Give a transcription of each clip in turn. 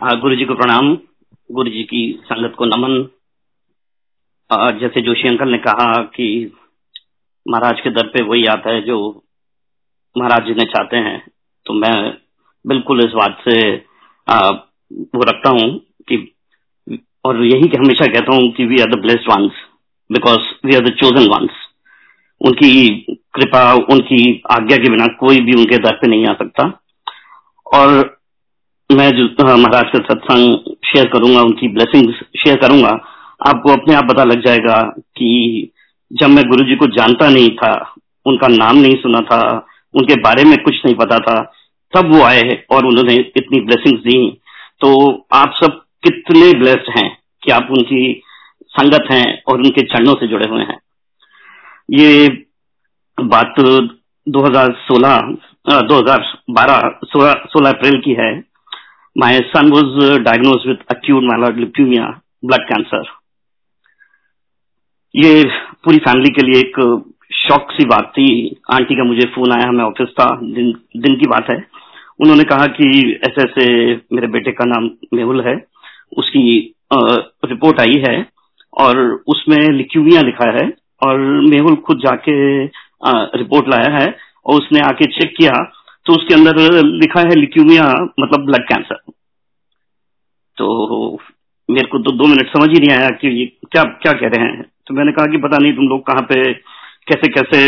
गुरु जी को प्रणाम। गुरु जी की संगत को नमन। आ, जैसे जोशी अंकल ने कहा कि महाराज के दर पे वही आता है जो महाराज जी ने चाहते हैं तो मैं बिल्कुल इस बात से आ, वो रखता हूँ कि और यही कि हमेशा कहता हूँ कि we are the blessed ones because we are the chosen ones उनकी कृपा उनकी आज्ञा के बिना कोई भी उनके दर पे नहीं आ सकता। और मैं जो महाराज का सत्संग शेयर करूँगा, उनकी ब्लेसिंग्स शेयर करूँगा, आपको अपने आप पता लग जाएगा कि जब मैं गुरु जी को जानता नहीं था, उनका नाम नहीं सुना था, उनके बारे में कुछ नहीं पता था, तब वो आए और उन्होंने इतनी ब्लेसिंग्स दी। तो आप सब कितने ब्लेस्ड हैं कि आप उनकी संगत हैं और उनके चरणों से जुड़े हुए हैं। ये बात 2016 2012 16 अप्रैल की है। My son was uh, diagnosed with acute myeloid leukemia, blood cancer. ये पूरी फैमिली के लिए एक शॉक सी बात थी। आंटी का मुझे फ़ोन आया मैं ऑफ़िस था दिन दिन की बात है। उन्होंने कहा कि ऐसे ऐसे मेरे बेटे का नाम मेहुल है। उसकी रिपोर्ट आई है और उसमें लिक्यूमिया लिखा है और मेहुल खुद जाके रिपोर्ट लाया है और उसने आके चेक किया तो उसके अंदर लिखा है लिक्यूमिया मतलब ब्लड कैंसर तो मेरे को तो दो मिनट समझ ही नहीं आया कि ये क्या क्या कह रहे हैं। तो मैंने कहा कि पता नहीं तुम लोग कहाँ पे कैसे कैसे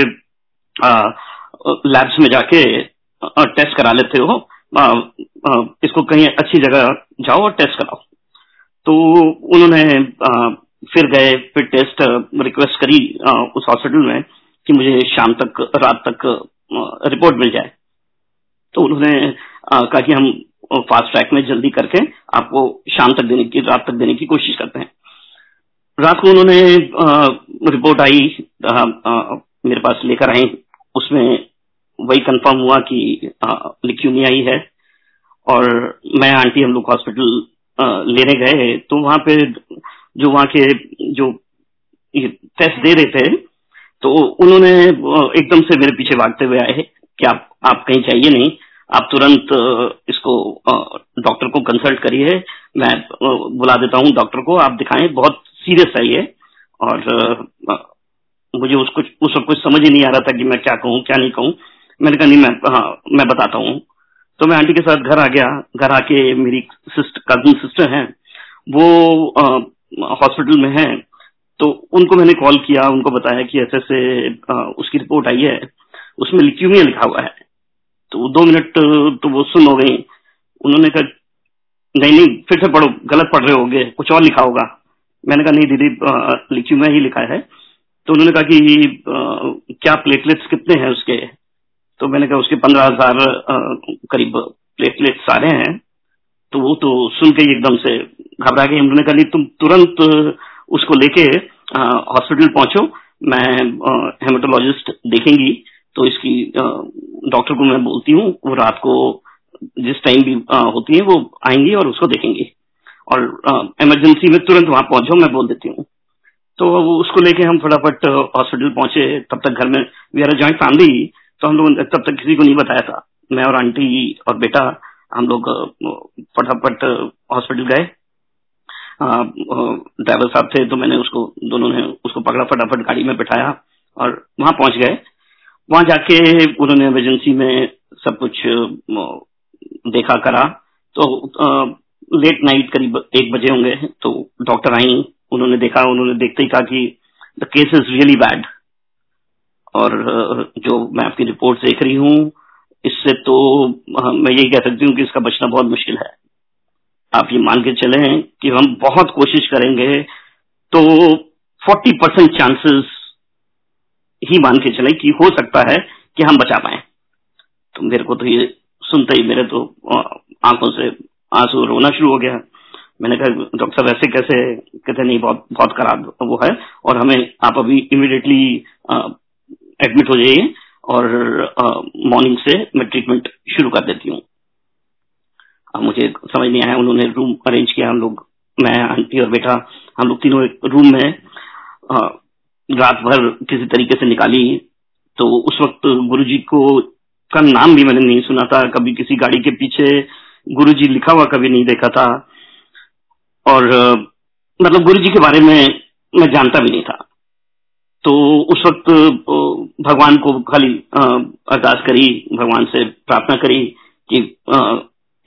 लैब्स में जाके टेस्ट करा लेते हो। आ, आ, इसको कहीं अच्छी जगह जाओ और टेस्ट कराओ। तो उन्होंने फिर गए फिर टेस्ट रिक्वेस्ट करी आ, उस हॉस्पिटल में कि मुझे शाम तक रात तक रिपोर्ट मिल जाए। तो उन्होंने कहा कि हम फास्ट ट्रैक में जल्दी करके आपको शाम तक देने की रात तक देने की कोशिश करते हैं। रात को उन्होंने रिपोर्ट आई आ, आ, मेरे पास लेकर आई। उसमें वही कंफर्म हुआ कि लिक्यूमिया ही है और मैं आंटी हम लोग हॉस्पिटल लेने गए। तो वहाँ पे जो वहाँ के जो टेस्ट दे रहे थे तो उन्होंने एकदम से मेरे पीछे भागते हुए आए कि आप आप कहीं चाहिए नहीं। आप तुरंत इसको डॉक्टर को कंसल्ट करिए। मैं बुला देता हूँ डॉक्टर को। आप दिखाएँ, बहुत सीरियस है ये। और मुझे उसको उस वक्त कुछ समझ ही नहीं आ रहा था कि मैं क्या कहूँ, क्या नहीं कहूँ। मैंने कहा, नहीं, मैं हाँ मैं बताता हूँ। तो मैं आंटी के साथ घर आ गया। घर आके मेरी सिस्टर कज़न सिस्टर हैं। वो हॉस्पिटल में है। तो उनको मैंने कॉल किया, उनको बताया कि ऐसे ऐसे उसकी रिपोर्ट आई है। उसमें लिक्यूमिया लिखा हुआ है। तो दो मिनट तो वो सुन हो गई। उन्होंने कहा नहीं नहीं फिर से पढ़ो गलत पढ़ रहे होगे कुछ और लिखा होगा। मैंने कहा नहीं दीदी लिक्यूमिया ही लिखा है। तो उन्होंने कहा कि आ, क्या प्लेटलेट्स कितने हैं उसके? तो मैंने कहा उसके पंद्रह हज़ार करीब प्लेटलेट्स सारे हैं। तो वो तो सुन के एकदम से घबरा गए उन्होंने कहा नहीं तुम तुरंत उसको लेके हॉस्पिटल पहुंचो। मैं हेमेटोलॉजिस्ट देखेंगी। तो इसकी डॉक्टर को मैं बोलती हूँ, वो रात को जिस टाइम भी होती है, वो आएँगी और उसको देखेंगी। और इमरजेंसी में तुरंत वहाँ पहुंचो, मैं बोल देती हूँ। तो उसको लेके हम फटाफट हॉस्पिटल पहुँचे। तब तक घर में वी आर जॉइंट फैमिली तो हम लोग तब तक किसी को नहीं बताया था। मैं और आंटी और बेटा, हम लोग फटाफट हॉस्पिटल गए। ड्राइवर साहब थे तो मैंने उसको, दोनों ने उसको पकड़ा, फटाफट गाड़ी में बैठाया और वहाँ पहुँच गए। वहाँ जाके उन्होंने इमरजेंसी में सब कुछ देखा, करा। तो लेट नाइट करीब एक बजे होंगे तो डॉक्टर आई, उन्होंने देखा, उन्होंने देखते ही कहा कि the case is really bad और जो मैं आपकी रिपोर्ट देख रही हूँ, इससे तो मैं यही कह सकती हूँ कि इसका बचना बहुत मुश्किल है। आप ये मान के चले कि हम बहुत कोशिश करेंगे तो 40 परसेंट चांसेस ही मान के चले कि हो सकता है कि हम बचा पाए। तो मेरे को तो ये सुनते ही मेरे तो आँखों से आँसू रोना शुरू हो गया। मैंने कहा, डॉक्टर साहब, ऐसे कैसे? कहते, नहीं, बहुत बहुत खराब वो है और हमें आप अभी इमिडिएटली एडमिट हो जाइए और मॉर्निंग से मैं ट्रीटमेंट शुरू कर देती हूँ। अब मुझे समझ नहीं आया, उन्होंने रूम अरेंज किया, हम लोग, मैं, आंटी और बेटा, हम लोग तीनों एक रूम में रात भर किसी तरीके से निकाली तो उस वक्त गुरु जी को का नाम भी मैंने नहीं सुना था। कभी किसी गाड़ी के पीछे गुरु जी लिखा हुआ कभी नहीं देखा था। और मतलब गुरु जी के बारे में मैं जानता भी नहीं था। तो उस वक्त भगवान को खाली अरदास करी, भगवान से प्रार्थना करी कि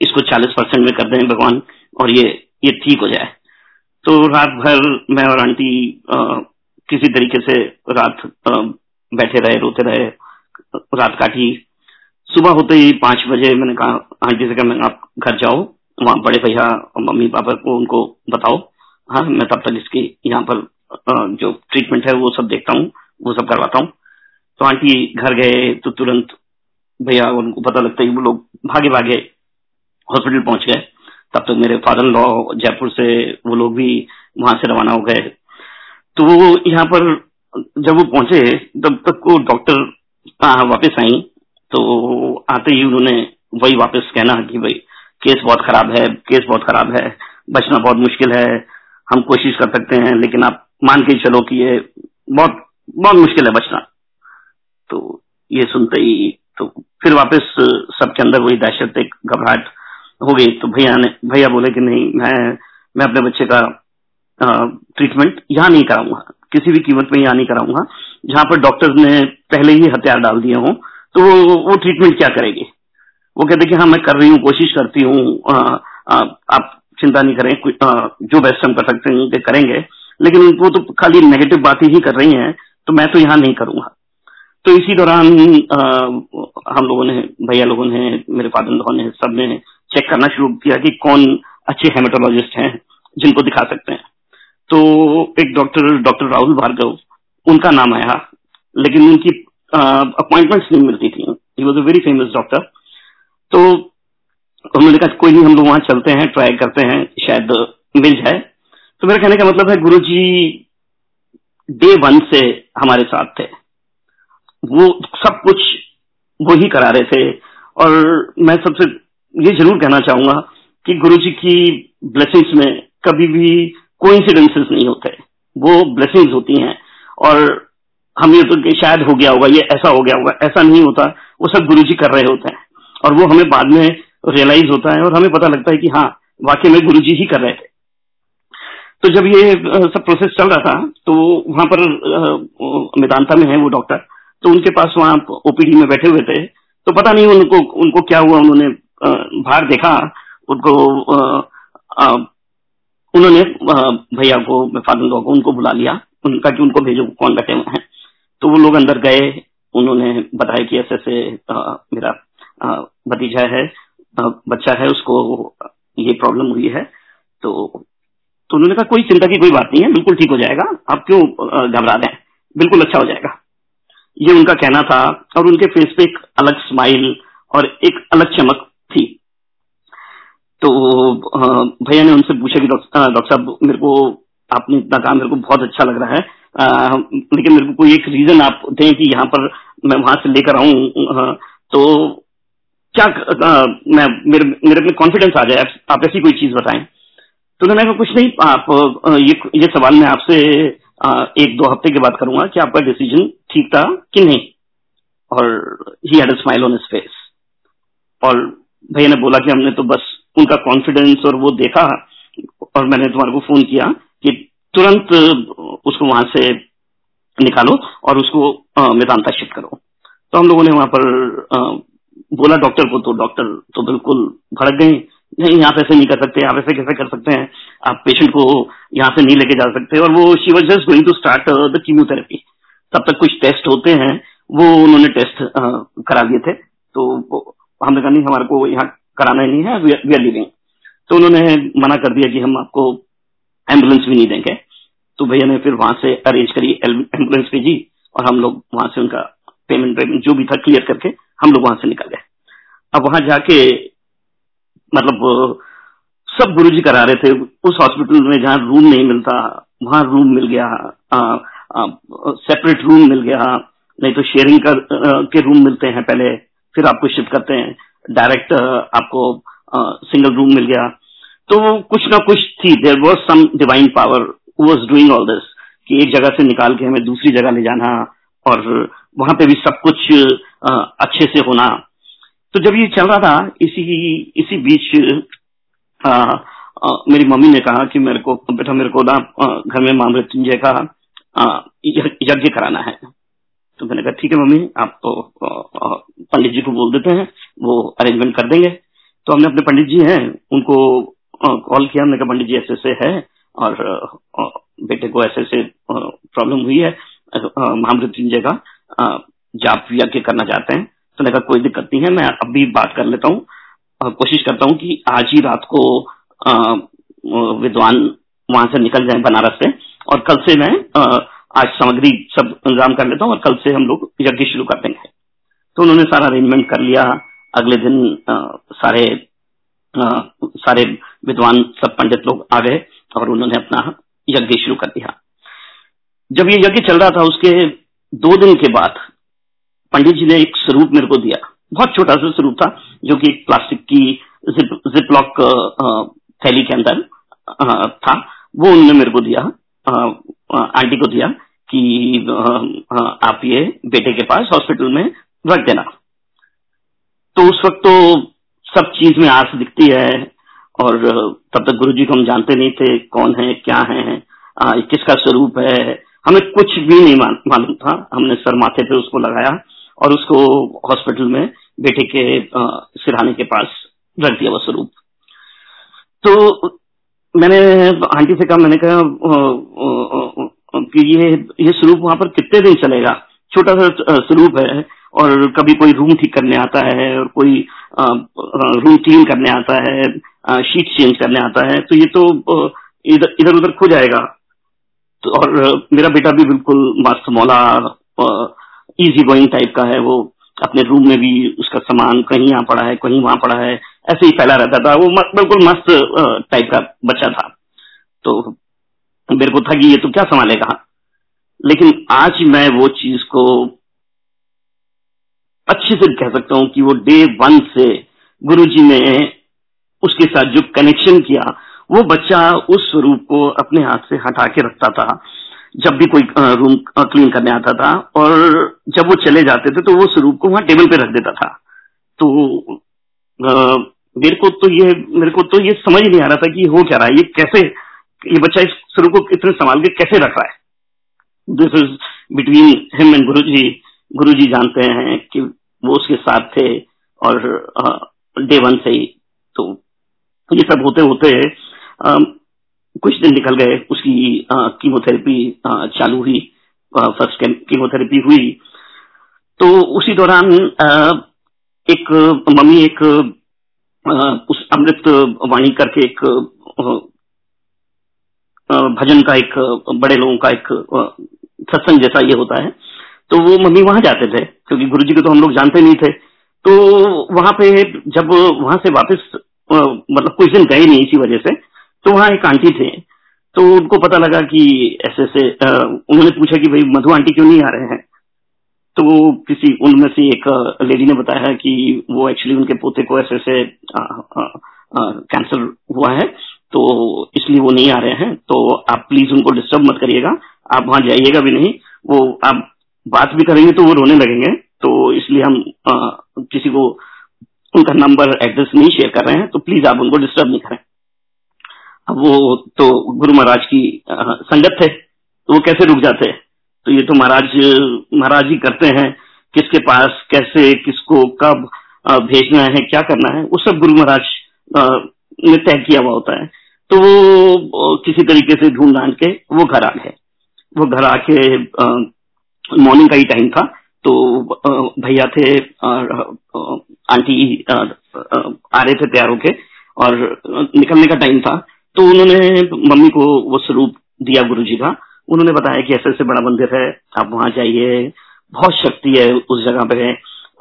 इसको 40 परसेंट में कर दें भगवान, और ये ये ठीक हो जाए। तो रात भर मैं और आंटी किसी तरीके से रात बैठे रहे, रोते रहे, रात काटी। सुबह होते ही पाँच बजे मैंने कहा आंटी से कहा आप घर जाओ, वहाँ बड़े भैया मम्मी पापा को उनको बताओ। हाँ मैं तब तक इसकी यहाँ पर जो ट्रीटमेंट है वो सब देखता हूँ, वो सब करवाता हूँ। तो आंटी घर गए तो तुरंत भैया उनको पता लगता है वो लोग भागे भागे हॉस्पिटल पहुँच गए। तब तक तो मेरे फादर लॉ जयपुर से वो लोग भी वहाँ से रवाना हो गए। तो वो यहाँ पर जब वो पहुँचे, तब तक वो डॉक्टर वापस आई तो आते ही उन्होंने वही वापस कहना कि भाई, केस बहुत खराब है, केस बहुत खराब है, बचना बहुत मुश्किल है, हम कोशिश कर सकते हैं, लेकिन आप मान के चलो कि ये बहुत बहुत मुश्किल है बचना। तो ये सुनते ही तो फिर वापस सबके अंदर वही दहशत, एक घबराहट हो गई। तो भैया ने, भैया बोले कि नहीं, मैं मैं अपने बच्चे का ट्रीटमेंट यहाँ नहीं कराऊँगा। किसी भी कीमत में यहाँ नहीं कराऊँगा। जहाँ पर डॉक्टर ने पहले ही हथियार डाल दिए हों तो वो ट्रीटमेंट क्या करेंगे? वो कहते कि हाँ मैं कर रही हूँ कोशिश करती हूँ। आप चिंता नहीं करें आ, जो बेस्ट हम कर सकते हैं करेंगे। लेकिन वो तो खाली नेगेटिव बातें ही कर रही हैं तो मैं तो यहाँ नहीं करूँगा। तो इसी दौरान हम लोगों ने भैया लोगों ने मेरे फादर लोगों ने सबने चेक करना शुरू किया कि कौन अच्छे हेमेटोलॉजिस्ट हैं जिनको दिखा सकते हैं। तो एक डॉक्टर डॉक्टर राहुल भार्गव, उनका नाम आया, लेकिन उनकी अपॉइंटमेंट्स नहीं मिलती थी। He was a very famous doctor तो उन्होंने कहा, कोई नहीं, हम लोग वहाँ चलते हैं ट्राई करते हैं, शायद मिल जाए। तो मेरा कहने का मतलब है गुरु जी डे वन से हमारे साथ थे। वो सब कुछ वो ही करा रहे थे। और मैं सबसे ये ज़रूर कहना चाहूँगा कि गुरु जी की ब्लेसिंग्स में कभी भी कोई इंसिडेंसेस नहीं होते। वो ब्लेसिंग्स होती हैं और हम ये तो शायद हो गया होगा, ये ऐसा हो गया होगा, ऐसा नहीं होता। वो सब गुरु जी कर रहे होते हैं और वो हमें बाद में रियलाइज़ होता है और हमें पता लगता है कि हाँ वाकई में गुरु जी ही कर रहे थे। तो जब ये सब प्रोसेस चल रहा था तो वहाँ पर मेदांता में है वो डॉक्टर तो उनके पास वहाँ ओपीडी में बैठे हुए थे। तो पता नहीं उनको उनको क्या हुआ, उन्होंने बाहर देखा, उनको उन्होंने भैया को, फादर को, उनको बुला लिया। उनका कि उनको भेजो, कौन बैठे हुए हैं। तो वो लोग अंदर गए। उन्होंने बताया कि ऐसे ऐसे मेरा भतीजा है बच्चा है, उसको ये प्रॉब्लम हुई है। तो तो उन्होंने कहा, कोई चिंता की कोई बात नहीं है, बिल्कुल ठीक हो जाएगा। आप क्यों घबरा रहे हैं? बिल्कुल अच्छा हो जाएगा। ये उनका कहना था और उनके फेस पे एक अलग स्माइल और एक अलग चमक थी। तो भैया ने उनसे पूछा कि डॉक्टर साहब मेरे को आपने इतना कहा मेरे को बहुत अच्छा लग रहा है। आ, लेकिन मेरे को कोई एक रीजन आप दें कि यहाँ पर मैं वहाँ से लेकर आऊँ तो क्या आ, मैं मेरे मेरे में कॉन्फिडेंस आ जाए? आप ऐसी कोई चीज़ बताएँ। तो उन्होंने कहा कुछ नहीं आप ये ये सवाल मैं आपसे एक दो हफ़्ते के बाद करूँगा कि आपका डिसीज़न ठीक था कि नहीं। और he had smile on face और भैया ने बोला कि हमने तो बस उनका कॉन्फिडेंस और वो देखा और मैंने तुम्हारे को फ़ोन किया कि तुरंत उसको वहाँ से निकालो और उसको मेदांता शिफ्ट करो। तो हम लोगों ने वहाँ पर बोला डॉक्टर को तो डॉक्टर तो बिल्कुल भड़क गए। नहीं, आप ऐसे नहीं कर सकते, आप ऐसे कैसे कर सकते हैं? आप पेशेंट को यहाँ से नहीं लेके जा सकते। और वो she was just going to start the chemotherapy तब तक कुछ टेस्ट होते हैं, वो उन्होंने टेस्ट करा दिए थे। तो हमने कहा, नहीं, हमारे को यहाँ कराना नहीं है वी आर लिविंग तो उन्होंने मना कर दिया कि हम आपको एंबुलेंस भी नहीं देंगे। तो भैया ने फिर वहाँ से अरेंज करी एंबुलेंस भेजी और हम लोग वहाँ से उनका पेमेंट वेमेंट जो भी था क्लियर करके हम लोग वहाँ से निकल गए। अब वहाँ जाके मतलब सब गुरु जी करा रहे थे। उस हॉस्पिटल में जहाँ रूम नहीं मिलता, वहाँ रूम मिल गया सेपरेट रूम मिल गया। नहीं तो शेयरिंग कर के रूम मिलते हैं पहले, फिर आपको शिफ्ट करते हैं। डायरेक्ट आपको सिंगल रूम मिल गया। तो कुछ ना कुछ थी। There was some divine power was doing all this कि एक जगह से निकाल के हमें दूसरी जगह ले जाना और वहाँ पे भी सब कुछ अच्छे से होना। तो जब ये चल रहा था इसी इसी बीच आ, आ, मेरी मम्मी ने कहा कि मेरे को बेटा मेरे को ना घर में माँ का यज्ञ कराना है। तो मैंने कहा, ठीक है मम्मी, आप पंडित जी को बोल देते हैं, वो अरेंजमेंट कर देंगे। तो हमने अपने पंडित जी हैं, उनको कॉल किया, हमने कहा, पंडित जी ऐसे ऐसे है और बेटे को ऐसे ऐसे प्रॉब्लम हुई है महामृत्युंजय का जाप यज्ञ करना चाहते हैं। तो मैंने कहा, कोई दिक्कत नहीं है, मैं अभी बात कर लेता हूँ कोशिश करता हूँ कि आज ही रात को विद्वान वहाँ से निकल जाए बनारस से, और कल से मैं आज सामग्री सब इंतज़ाम कर लेता हूँ और कल से हम लोग यज्ञ शुरू कर देंगे। तो उन्होंने सारा अरेंजमेंट कर लिया। अगले दिन सारे सारे विद्वान, सब पंडित लोग आ गए और उन्होंने अपना यज्ञ शुरू कर दिया। जब ये यज्ञ चल रहा था, उसके दो दिन के बाद पंडित जी ने एक स्वरूप मेरे को दिया। बहुत छोटा सा स्वरूप था, जो कि प्लास्टिक की जिप जिप लॉक थैली के अंदर था। वो उन्होंने मेरे को दिया आंटी को दिया। कि आप ये बेटे के पास हॉस्पिटल में रख देना। तो उस वक्त तो सब चीज़ में आस दिखती है और तब तक गुरु जी को हम जानते नहीं थे कौन है, क्या है किसका स्वरूप है। हमें कुछ भी नहीं मालूम था। हमने सर माथे पे उसको लगाया और उसको हॉस्पिटल में बेटे के सिरहाने के पास रख दिया वो स्वरूप। तो मैंने, आंटी से कहा, मैंने कहा कि ये ये स्वरूप वहाँ पर कितने दिन चलेगा? छोटा सा स्वरूप है और कभी कोई रूम ठीक करने आता है और कोई रूम क्लीन करने आता है शीट चेंज करने आता है तो ये तो इधर इधर उधर खो जाएगा। तो और मेरा बेटा भी बिल्कुल मस्त मौला इजी गोइंग टाइप का है। वो अपने रूम में भी उसका सामान कहीं यहाँ पड़ा है, कहीं वहाँ पड़ा है, ऐसे ही फैला रहता था। वो बिल्कुल मस्त टाइप का बच्चा था। तो मेरे को था कि ये तो क्या संभालेगा लेकिन आज मैं वो चीज़ को अच्छे से कह सकता हूँ कि वो डे वन से गुरुजी ने उसके साथ जो कनेक्शन किया वो बच्चा उस स्वरूप को अपने हाथ से हटा के रखता था जब भी कोई रूम क्लीन करने आता था और जब वो चले जाते थे तो वो स्वरूप को वहाँ टेबल पे रख देता था। तो आ, मेरे को तो ये मेरे को तो ये समझ नहीं आ रहा था कि हो क्या रहा है ये कैसे ये बच्चा इस स्वरूप को इतने संभाल के कैसे रख रहा है? This is between him and Guru ji Guru जी जानते हैं कि वो उसके साथ थे और डे वन से ही। तो ये सब होते होते आ, कुछ दिन निकल गए। उसकी कीमोथेरेपी चालू हुई। फ़र्स्ट कीमोथेरेपी हुई। तो उसी दौरान एक मम्मी एक आ, उस अमृत वाणी करके एक भजन का एक बड़े लोगों का एक सत्संग जैसा ये होता है। तो वो मम्मी वहाँ जाते थे, क्योंकि गुरु जी को तो हम लोग जानते नहीं थे। तो वहाँ पे जब वहाँ से वापस मतलब कुछ दिन गए नहीं इसी वजह से तो वहाँ एक आंटी थे। तो उनको पता लगा कि ऐसे ऐसे उन्होंने पूछा कि भाई, मधु आंटी क्यों नहीं आ रहे हैं? तो किसी, उनमें से एक लेडी ने बताया कि वो एक्चुअली उनके पोते को ऐसे ऐसे कैंसर हुआ है। तो इसलिए वो नहीं आ रहे हैं। तो आप प्लीज़ उनको डिस्टर्ब मत करिएगा। आप वहाँ जाइएगा भी नहीं। वो आप बात भी करेंगे तो वो रोने लगेंगे। तो इसलिए हम आ, किसी को उनका नंबर एड्रेस नहीं शेयर कर रहे हैं। तो प्लीज़ आप उनको डिस्टर्ब नहीं करें। अब वो तो गुरु महाराज की आ, संगत थे। तो वो कैसे रुक जाते? तो ये तो महाराज महाराज ही करते हैं। किसके पास कैसे किसको कब भेजना है क्या करना है? वो सब गुरु महाराज ने तय किया हुआ होता है। तो वो किसी तरीके से ढूंढ ढांड के वो घर आ गए। वो घर आके मॉर्निंग का ही टाइम था। तो भैया थे आंटी आ रहे थे तैयार होके और निकलने का टाइम था। तो उन्होंने मम्मी को वो स्वरूप दिया गुरु जी का। उन्होंने बताया कि ऐसे ऐसे बड़ा मंदिर है, आप वहाँ जाइए। बहुत शक्ति है उस जगह पे।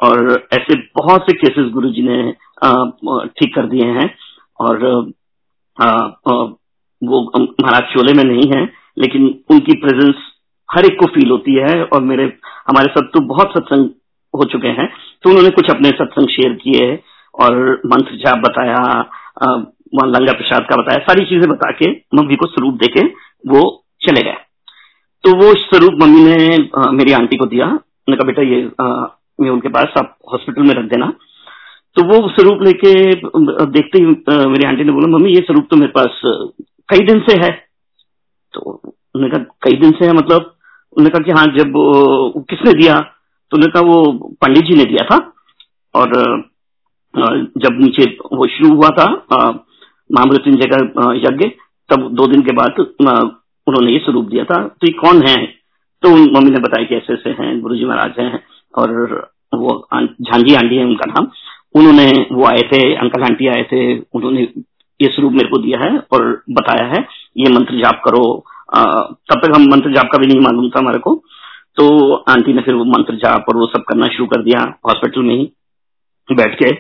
और ऐसे बहुत से केसेस गुरु जी ने ठीक कर दिए हैं। और आ, आ, वो महाराज चोले में नहीं है लेकिन उनकी प्रेजेंस हर एक को फील होती है और मेरे हमारे साथ तो बहुत सत्संग हो चुके हैं। तो उन्होंने कुछ अपने सत्संग शेयर किए और मंत्र जाप बताया वहाँ लंगा प्रसाद का बताया सारी चीज़ें बता के मम्मी को स्वरूप देके वो चले गए। तो वो स्वरूप मम्मी ने आ, मेरी आंटी को दिया। उन्होंने कहा बेटा ये आ, मैं उनके पास आप हॉस्पिटल में रख देना। तो वो स्वरूप लेके देखते ही मेरी आंटी ने बोला, मम्मी, ये स्वरूप तो मेरे पास कई दिन से है। तो उन्होंने कहा, कई दिन से है मतलब? उन्होंने कहा कि हाँ जब किसने दिया? तो उन्होंने कहा, वो पंडित जी ने दिया था। और जब नीचे वो शुरू हुआ था महामृत्युंजय का यज्ञ, तब दो दिन के बाद उन्होंने ये स्वरूप दिया था। तो ये कौन है? तो मम्मी ने बताया कि ऐसे ऐसे हैं गुरु जी महाराज हैं, और वो झांझी आंटी है, उनका नाम। उन्होंने वो आए थे अंकल आंटी आए थे उन्होंने ये स्वरूप मेरे को दिया है और बताया है ये मंत्र जाप करो। आ, तब तक हम मंत्र जाप का भी नहीं मालूम था हमारे को। तो आंटी ने फिर वो मंत्र जाप और वो सब करना शुरू कर दिया हॉस्पिटल में ही बैठ के।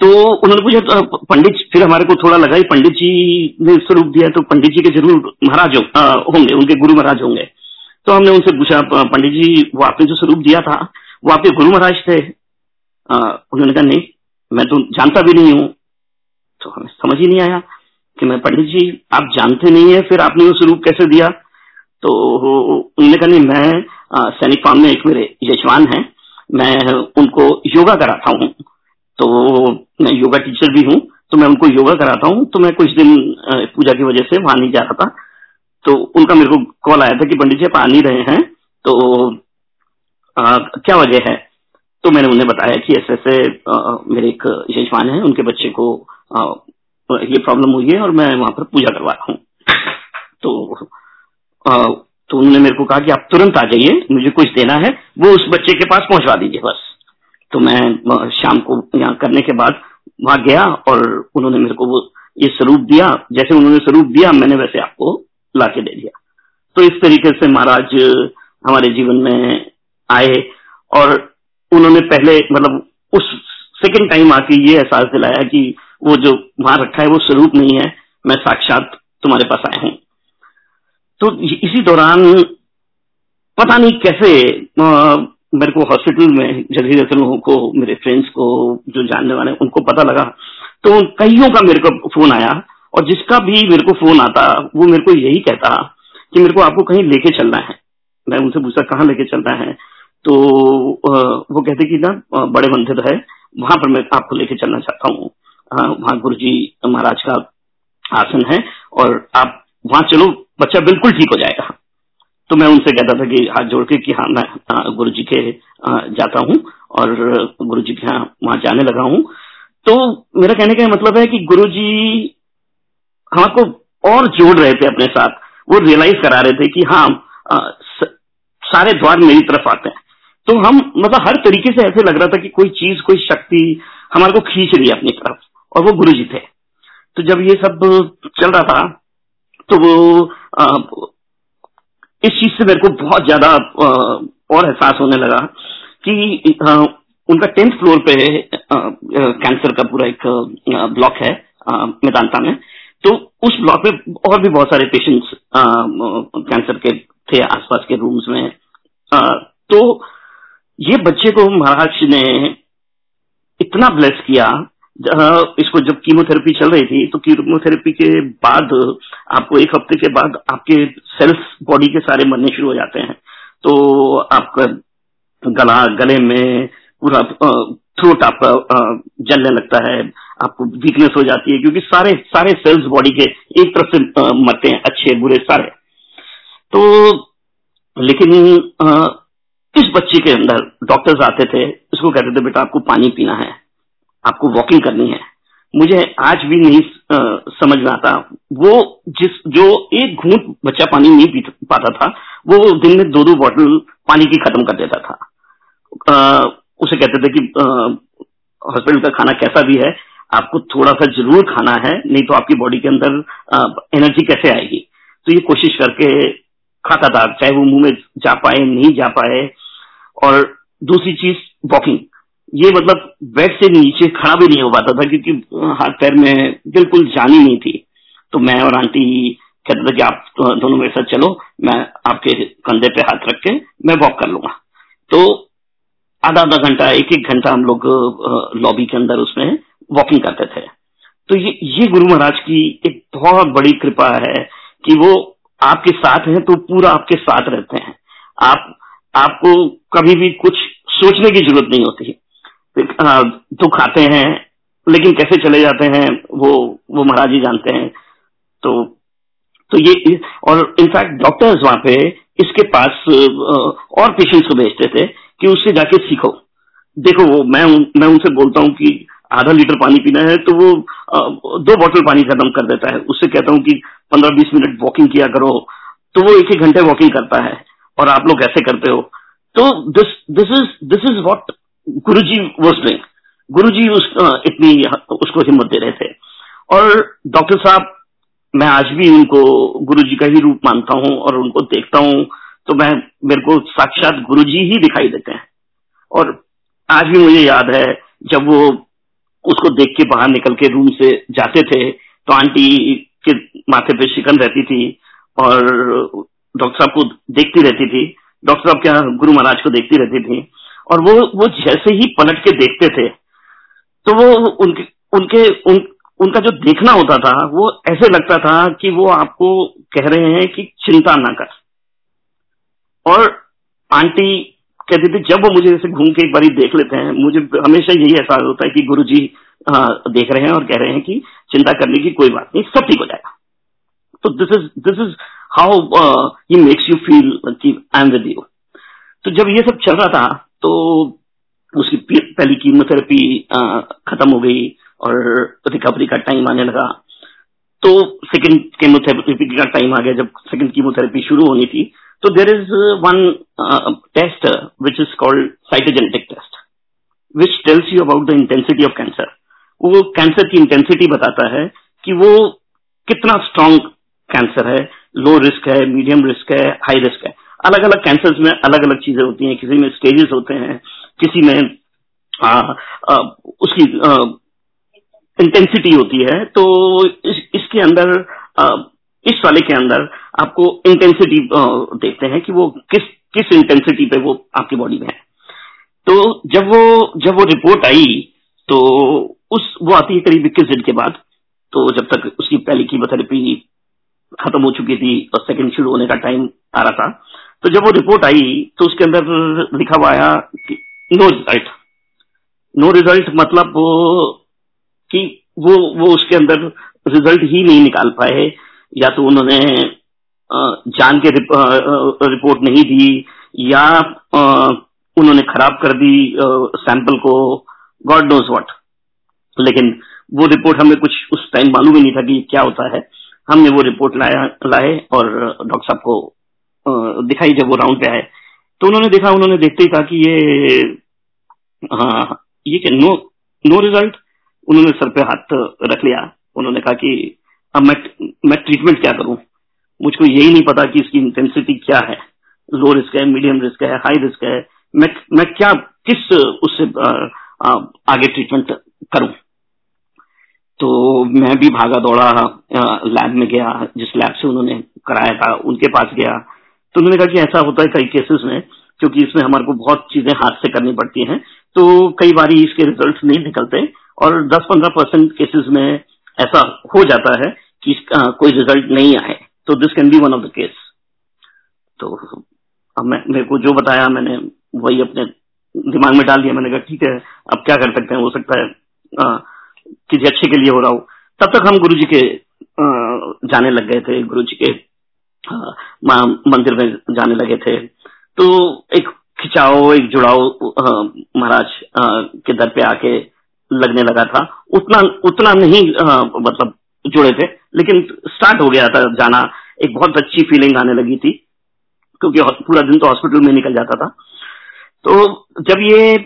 तो उन्होंने पूछा तो पंडित फिर हमारे को थोड़ा लगा पंडित जी ने स्वरूप दिया तो पंडित जी के ज़रूर महाराज होंगे उनके गुरु महाराज होंगे। तो हमने उनसे पूछा पंडित जी वो आपने जो स्वरूप दिया था वो आपके गुरु महाराज थे? उन्होंने कहा नहीं। मैं तो जानता भी नहीं हूँ। तो हमें समझ ही नहीं आया कि मैं पंडित जी आप जानते नहीं है फिर आपने वो स्वरूप कैसे दिया? तो उन्होंने कहा नहीं मैं सैनिक फार्म में एक मेरे यजमान है। मैं उनको योगा कराता हूँ। तो मैं योगा टीचर भी हूँ तो मैं उनको योगा कराता हूँ। तो मैं कुछ दिन पूजा की वजह से वहाँ नहीं जा रहा था। तो उनका मेरे को कॉल आया था कि पंडित जी आप आ नहीं रहे हैं। तो आ, क्या वजह है? तो मैंने उन्हें बताया कि ऐसे ऐसे मेरे एक यजमान है उनके बच्चे को आ, ये प्रॉब्लम हुई है और मैं वहाँ पर पूजा करवा रहा हूँ। तो आ, तो उन्होंने मेरे को कहा कि आप तुरंत आ जाइए मुझे कुछ देना है वो उस बच्चे के पास पहुंचवा दीजिए बस। तो मैं शाम को यहाँ करने के बाद वहाँ गया और उन्होंने मेरे को वो ये स्वरूप दिया जैसे उन्होंने स्वरूप दिया मैंने वैसे आपको ला के दे दिया। तो इस तरीके से महाराज हमारे जीवन में आए और उन्होंने पहले मतलब उस सेकंड टाइम आके ये एहसास दिलाया कि वो जो वहाँ रखा है वो स्वरूप नहीं है मैं साक्षात तुम्हारे पास आया हूँ। तो इसी दौरान पता नहीं कैसे आ, मेरे को हॉस्पिटल में जैसे लोगों को मेरे फ्रेंड्स को जो जानने वाले उनको पता लगा। तो कईयों का मेरे को फ़ोन आया और जिसका भी मेरे को फ़ोन आता वो मेरे को यही कहता कि मेरे को आपको कहीं लेके चलना है। मैं उनसे पूछा कहाँ लेके चलना है? तो वो कहते कि ना बड़े मंदिर है, वहाँ पर मैं आपको लेके चलना चाहता हूँ। वहाँ गुरु जी महाराज का आसन है और आप वहाँ चलो, बच्चा बिल्कुल ठीक हो जाएगा। तो मैं उनसे कहता था कि हाथ जोड़ के कि हाँ मैं गुरु जी के जाता हूँ और गुरु जी के यहाँ वहाँ जाने लगा हूँ। तो मेरा कहने का मतलब है कि गुरु जी हमको और जोड़ रहे थे अपने साथ। वो रियलाइज़ करा रहे थे कि हाँ सारे द्वार मेरी तरफ़ आते हैं। तो हम मतलब हर तरीके से ऐसे लग रहा था कि कोई चीज़ कोई शक्ति हमारे को खींच रही है अपनी तरफ़ और वो गुरु जी थे। तो जब ये सब चल रहा था तो वो आ, इस चीज़ से मेरे को बहुत ज़्यादा और एहसास होने लगा कि आ, उनका टेंथ फ्लोर पे कैंसर का पूरा एक ब्लॉक है मैदानता में। तो उस ब्लॉक में और भी बहुत सारे पेशेंट्स कैंसर के थे आसपास के रूम्स में। आ, तो ये बच्चे को महाराज ने इतना ब्लेस किया इसको जब कीमोथेरेपी चल रही थी तो कीमोथेरेपी के बाद, आपको एक हफ़्ते के बाद आपके सेल्स बॉडी के सारे मरने शुरू हो जाते हैं। तो आपका गला, गले में पूरा थ्रोट आपका जलने लगता है, आपको वीकनेस हो जाती है, क्योंकि सारे सारे सेल्स बॉडी के एक तरफ़ से मरते हैं, अच्छे, बुरे, सारे। तो लेकिन इस बच्चे के अंदर डॉक्टर्स आते थे इसको कहते थे बेटा आपको पानी पीना है आपको वॉकिंग करनी है। मुझे आज भी नहीं समझ में आता। वो जिस जो एक घूंट बच्चा पानी नहीं पी पाता था वो दिन में दो दो बॉटल पानी की खत्म कर देता था। आ, उसे कहते थे कि हॉस्पिटल का खाना कैसा भी है आपको थोड़ा सा ज़रूर खाना है नहीं तो आपकी बॉडी के अंदर आ, एनर्जी कैसे आएगी? तो ये कोशिश करके खाता था चाहे वो मुँह में जा पाए नहीं जा पाए। और दूसरी चीज़ वॉकिंग ये मतलब बेड से नीचे खड़ा भी नहीं हो पाता था, क्योंकि हाथ पैर में बिल्कुल जानी नहीं थी। तो मैं और आंटी कहते थे कि आप दोनों मेरे साथ चलो, मैं आपके कंधे पे हाथ रख के मैं वॉक कर लूँगा। तो आधा आधा घंटा, एक एक घंटा हम लोग लॉबी के अंदर उसमें वॉकिंग करते थे। तो ये ये गुरु महाराज की एक बहुत बड़ी कृपा है कि वो आपके साथ हैं तो पूरा आपके साथ रहते हैं। आप, आपको कभी भी कुछ सोचने की ज़रूरत नहीं होती। दुख आते हैं, लेकिन कैसे चले जाते हैं, वो वो महाराज ही जानते हैं। तो तो ये, और इनफैक्ट डॉक्टर्स वहाँ पे इसके पास और पेशेंट्स को भेजते थे कि उससे जाके सीखो। देखो, वो, मैं मैं उनसे बोलता हूँ कि आधा लीटर पानी पीना है तो वो दो बोतल पानी खत्म कर देता है। उससे कहता हूँ कि पंद्रह बीस मिनट वॉकिंग किया करो तो वो एक एक घंटे वॉकिंग करता है। और आप लोग ऐसे करते हो। तो this this is this is what Guru ji was गुरु जी उस, इतनी उसको हिम्मत दे रहे थे। और डॉक्टर साहब मैं आज भी उनको गुरु जी का ही रूप मानता हूँ और उनको देखता हूँ तो मैं मेरे को साक्षात गुरु जी ही दिखाई देते हैं। और आज भी मुझे याद है जब वो उसको देख के बाहर निकल के रूम से जाते थे तो आंटी के माथे पे शिकन रहती थी और डॉक्टर साहब को देखती रहती थी। डॉक्टर साहब क्या गुरु महाराज को देखती रहती थी और वो वो जैसे ही पलट के देखते थे तो वो उनके उनके उन, उनका जो देखना होता था वो ऐसे लगता था कि वो आपको कह रहे हैं कि चिंता ना कर। और आंटी कहती थी जब वो मुझे ऐसे घूम के एक बार देख लेते हैं मुझे हमेशा यही एहसास होता है कि गुरु जी देख रहे हैं और कह रहे हैं कि चिंता करने की कोई बात नहीं, सब ठीक हो जाएगा। तो this is this is how he makes you feel कि आई एम विद यू तो जब ये सब चल रहा था तो उसकी पहली कीमोथेरेपी खत्म हो गई और रिकवरी का टाइम आने लगा। तो सेकंड कीमोथेरेपी का टाइम आ गया, जब सेकंड कीमोथेरेपी शुरू होनी थी। तो there is one test which is called cytogenetic test which tells you about the intensity of cancer वो कैंसर की इंटेंसिटी बताता है कि वो कितना स्ट्रांग कैंसर है लो रिस्क है मीडियम रिस्क है हाई रिस्क है। अलग अलग कैंसर में अलग अलग चीज़ें होती हैं किसी में स्टेजेस होते हैं किसी में आ, आ, उसकी इंटेंसिटी होती है। तो इस, इसके अंदर आ, इस वाले के अंदर आपको इंटेंसिटी देखते हैं कि वो किस किस इंटेंसिटी पे वो आपकी बॉडी में है। तो जब वो जब वो रिपोर्ट आई तो उस, वो आती है करीब इक्कीस दिन के बाद तो जब तक उसकी पहली कीमोथेरेपी खत्म हो चुकी थी और सेकंड शुरू होने का टाइम आ रहा था तो जब वो रिपोर्ट आई तो उसके अंदर लिखा हुआ आया कि नो रिज़ल्ट नो रिज़ल्ट मतलब वो, कि वो वो उसके अंदर रिज़ल्ट ही नहीं निकाल पाए या तो उन्होंने जान के रिपोर्ट नहीं दी, या उन्होंने खराब कर दी सैंपल को। गॉड नोज़ व्हाट लेकिन वो रिपोर्ट हमें कुछ उस टाइम मालूम ही नहीं था कि क्या होता है। हमने वो रिपोर्ट लाया, लाए और डॉक्टर साहब को दिखाई जब वो राउंड पे आए। तो उन्होंने देखा, उन्होंने देखते ही कहा कि ये हाँ ये क्या नो नो रिज़ल्ट उन्होंने सर पे हाथ रख लिया। उन्होंने कहा कि अब मैं मैं ट्रीटमेंट क्या करूँ? मुझको यही नहीं पता कि इसकी इंटेंसिटी क्या है। लो रिस्क है मीडियम रिस्क है हाई रिस्क है। मैं मैं क्या, किस उससे आगे ट्रीटमेंट करूँ? तो मैं भी भागा दौड़ा लैब में गया जिस लैब से उन्होंने कराया था उनके पास गया। तो उन्होंने कहा कि ऐसा होता है कई केसेस में क्योंकि इसमें हमारे को बहुत चीज़ें हाथ से करनी पड़ती हैं। तो कई बार इसके रिज़ल्ट नहीं निकलते और 10-15 परसेंट केसेस में ऐसा हो जाता है कि इसका कोई रिज़ल्ट नहीं आए। तो this can be one of the case तो अब मैं मेरे को जो बताया मैंने वही अपने दिमाग में डाल दिया। मैंने कहा ठीक है अब क्या कर सकते हैं? हो सकता है आ, किसी अच्छे के लिए हो रहा हो। तब तक हम गुरु जी के जाने लग गए थे। गुरु जी के मंदिर में जाने लगे थे। तो एक खिंचाओ एक जुड़ाव महाराज के दर पे आके लगने लगा था। उतना उतना नहीं मतलब जुड़े थे, लेकिन स्टार्ट हो गया था जाना। एक बहुत अच्छी फीलिंग आने लगी थी, क्योंकि पूरा दिन तो हॉस्पिटल में निकल जाता था। तो जब ये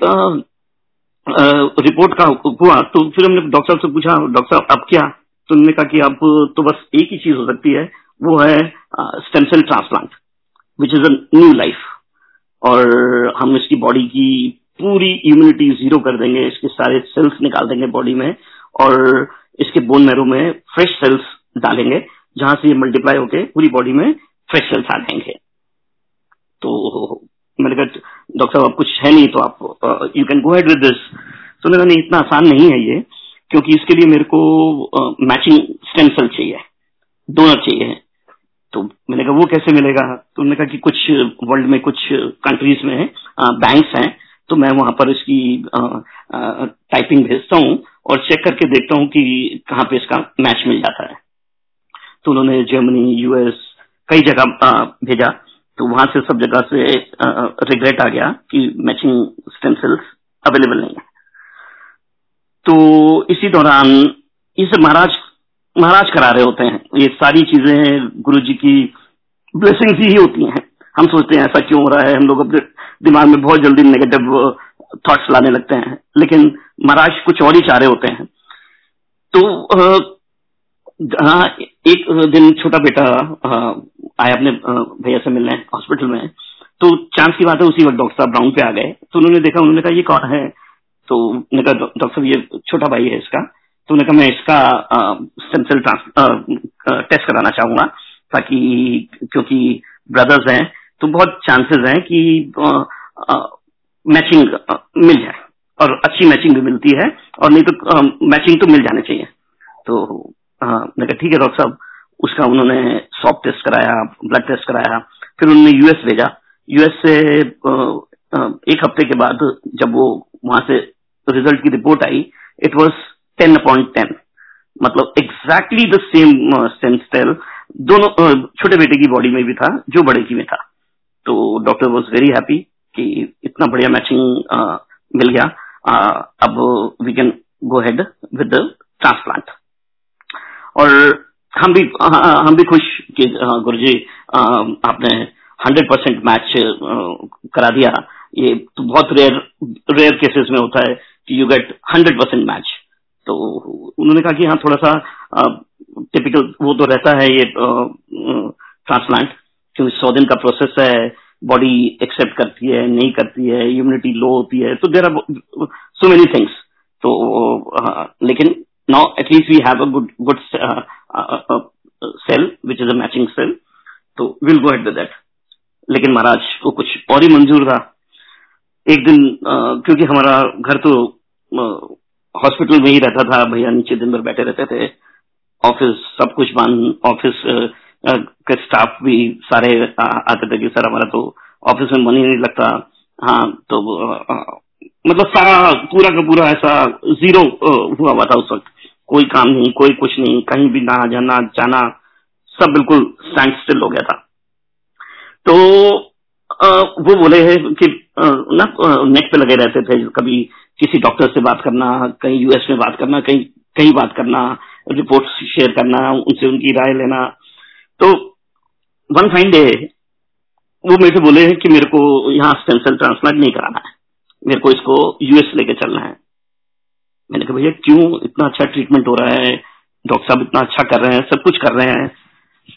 रिपोर्ट का हुआ तो फिर हमने डॉक्टर साहब से पूछा डॉक्टर साहब अब क्या? तो उन्होंने कहा कि अब तो बस एक ही चीज़ हो सकती है, वो है stem cell transplant which is a new life और हम इसकी बॉडी की पूरी इम्यूनिटी ज़ीरो कर देंगे, इसके सारे सेल्स निकाल देंगे बॉडी में, और इसके बोन मैरो में फ्रेश सेल्स डालेंगे, जहाँ से ये मल्टीप्लाई होके पूरी बॉडी में फ्रेश सेल्स आ जाएँगे। तो मैंने कहा डॉक्टर साहब कुछ है नहीं तो आप you can go head with this तो नहीं इतना आसान नहीं है ये, क्योंकि इसके लिए मेरे को मैचिंग स्टेम सेल चाहिए डोनर चाहिए। तो मैंने कहा, वो कैसे मिलेगा? तो उन्होंने कहा कि कुछ वर्ल्ड में, कुछ कंट्रीज़ में बैंक्स हैं तो मैं वहाँ पर इसकी टाइपिंग भेजता हूँ और चेक करके देखता हूँ कि कहाँ पे इसका मैच मिल जाता है। तो उन्होंने जर्मनी यूएस कई जगह भेजा। तो वहाँ से सब जगह से रिग्रेट आ गया कि मैचिंग स्टेम सेल्स अवेलेबल नहीं है। तो इसी दौरान इस महाराज महाराज करा रहे होते हैं। ये सारी चीज़ें गुरु जी की ब्लेसिंग्स ही होती हैं। हम सोचते हैं, ऐसा क्यों हो रहा है? हम लोग अपने दिमाग में बहुत जल्दी नेगेटिव थॉट्स लाने लगते हैं। लेकिन महाराज कुछ और ही चाह रहे होते हैं। तो हाँ एक दिन छोटा बेटा आया अपने भैया से मिलने हॉस्पिटल में। तो चांस की बात है, उसी वक्त डॉक्टर साहब राउंड पे आ गए। तो उन्होंने देखा, उन्होंने कहा, ये कौन है? तो उन्होंने कहा डॉक्टर साहब, ये छोटा भाई है इसका। तो उन्होंने कहा, मैं इसका स्टेम सेल टेस्ट कराना चाहूँगा, ताकि, क्योंकि ब्रदर्स हैं तो बहुत चांसेस हैं कि मैचिंग मिल जाए। और अच्छी मैचिंग भी मिलती है, और नहीं तो मैचिंग तो मिल जाने चाहिए। तो मैं कहा, ठीक है, डॉक्टर साहब। उसका उन्होंने सॉप टेस्ट कराया, ब्लड टेस्ट कराया, फिर उन्होंने यूएस भेजा। यूएस से एक हफ़्ते के बाद जब वो वहाँ से रिज़ल्ट की report I it was ten upon ten मतलब एग्जैक्टली द सेम सेम स्टेल दोनों छोटे बेटे की बॉडी में भी था, जो बड़े की में था। तो डॉक्टर वॉज़ वेरी हैप्पी कि इतना बढ़िया मैचिंग मिल गया। अब we can go head with transplant और हम भी हम भी खुश कि गुरु जी आपने हंड्रेड परसेंट मैच करा दिया। ये तो बहुत रेयर रेयर केसेस में होता है कि you get hundred percent match तो उन्होंने कहा कि हाँ थोड़ा सा टिपिकल वो तो रहता है ये ट्रांसप्लांट क्योंकि सौ दिन का प्रोसेस है बॉडी एक्सेप्ट करती है, नहीं करती है इम्यूनिटी लो होती है। तो there are so many things तो लेकिन now at least we have a good good cell which is a matching cell तो will go ahead with that लेकिन महाराज को कुछ और ही मंजूर था। एक दिन uh, क्योंकि हमारा घर तो हॉस्पिटल uh, में ही रहता था भैया नीचे दिन भर बैठे रहते थे। ऑफ़िस सब कुछ बंद ऑफ़िस के स्टाफ भी सारे आते थे कि सर हमारा तो ऑफ़िस में मन ही नहीं लगता। हाँ तो मतलब सारा, पूरा का पूरा ऐसा ज़ीरो हुआ हुआ था उस वक्त। कोई काम नहीं, कोई कुछ नहीं, कहीं भी ना जाना जाना, सब बिल्कुल स्टैंड स्टिल हो गया था। तो वो बोले है कि ना नेट पे लगे रहते थे, कभी किसी डॉक्टर से बात करना, कहीं यूएस में बात करना, कहीं कहीं बात करना रिपोर्ट शेयर करना, उनसे उनकी राय लेना। तो वन फाइन डे वो मेरे से बोले हैं कि मेरे को यहाँ स्टेम सेल ट्रांसप्लांट नहीं कराना है। मेरे को इसको यूएस लेके चलना है। मैंने कहा, भैया, क्यों इतना अच्छा ट्रीटमेंट हो रहा है? डॉक्टर साहब इतना अच्छा कर रहे हैं, सब कुछ कर रहे हैं।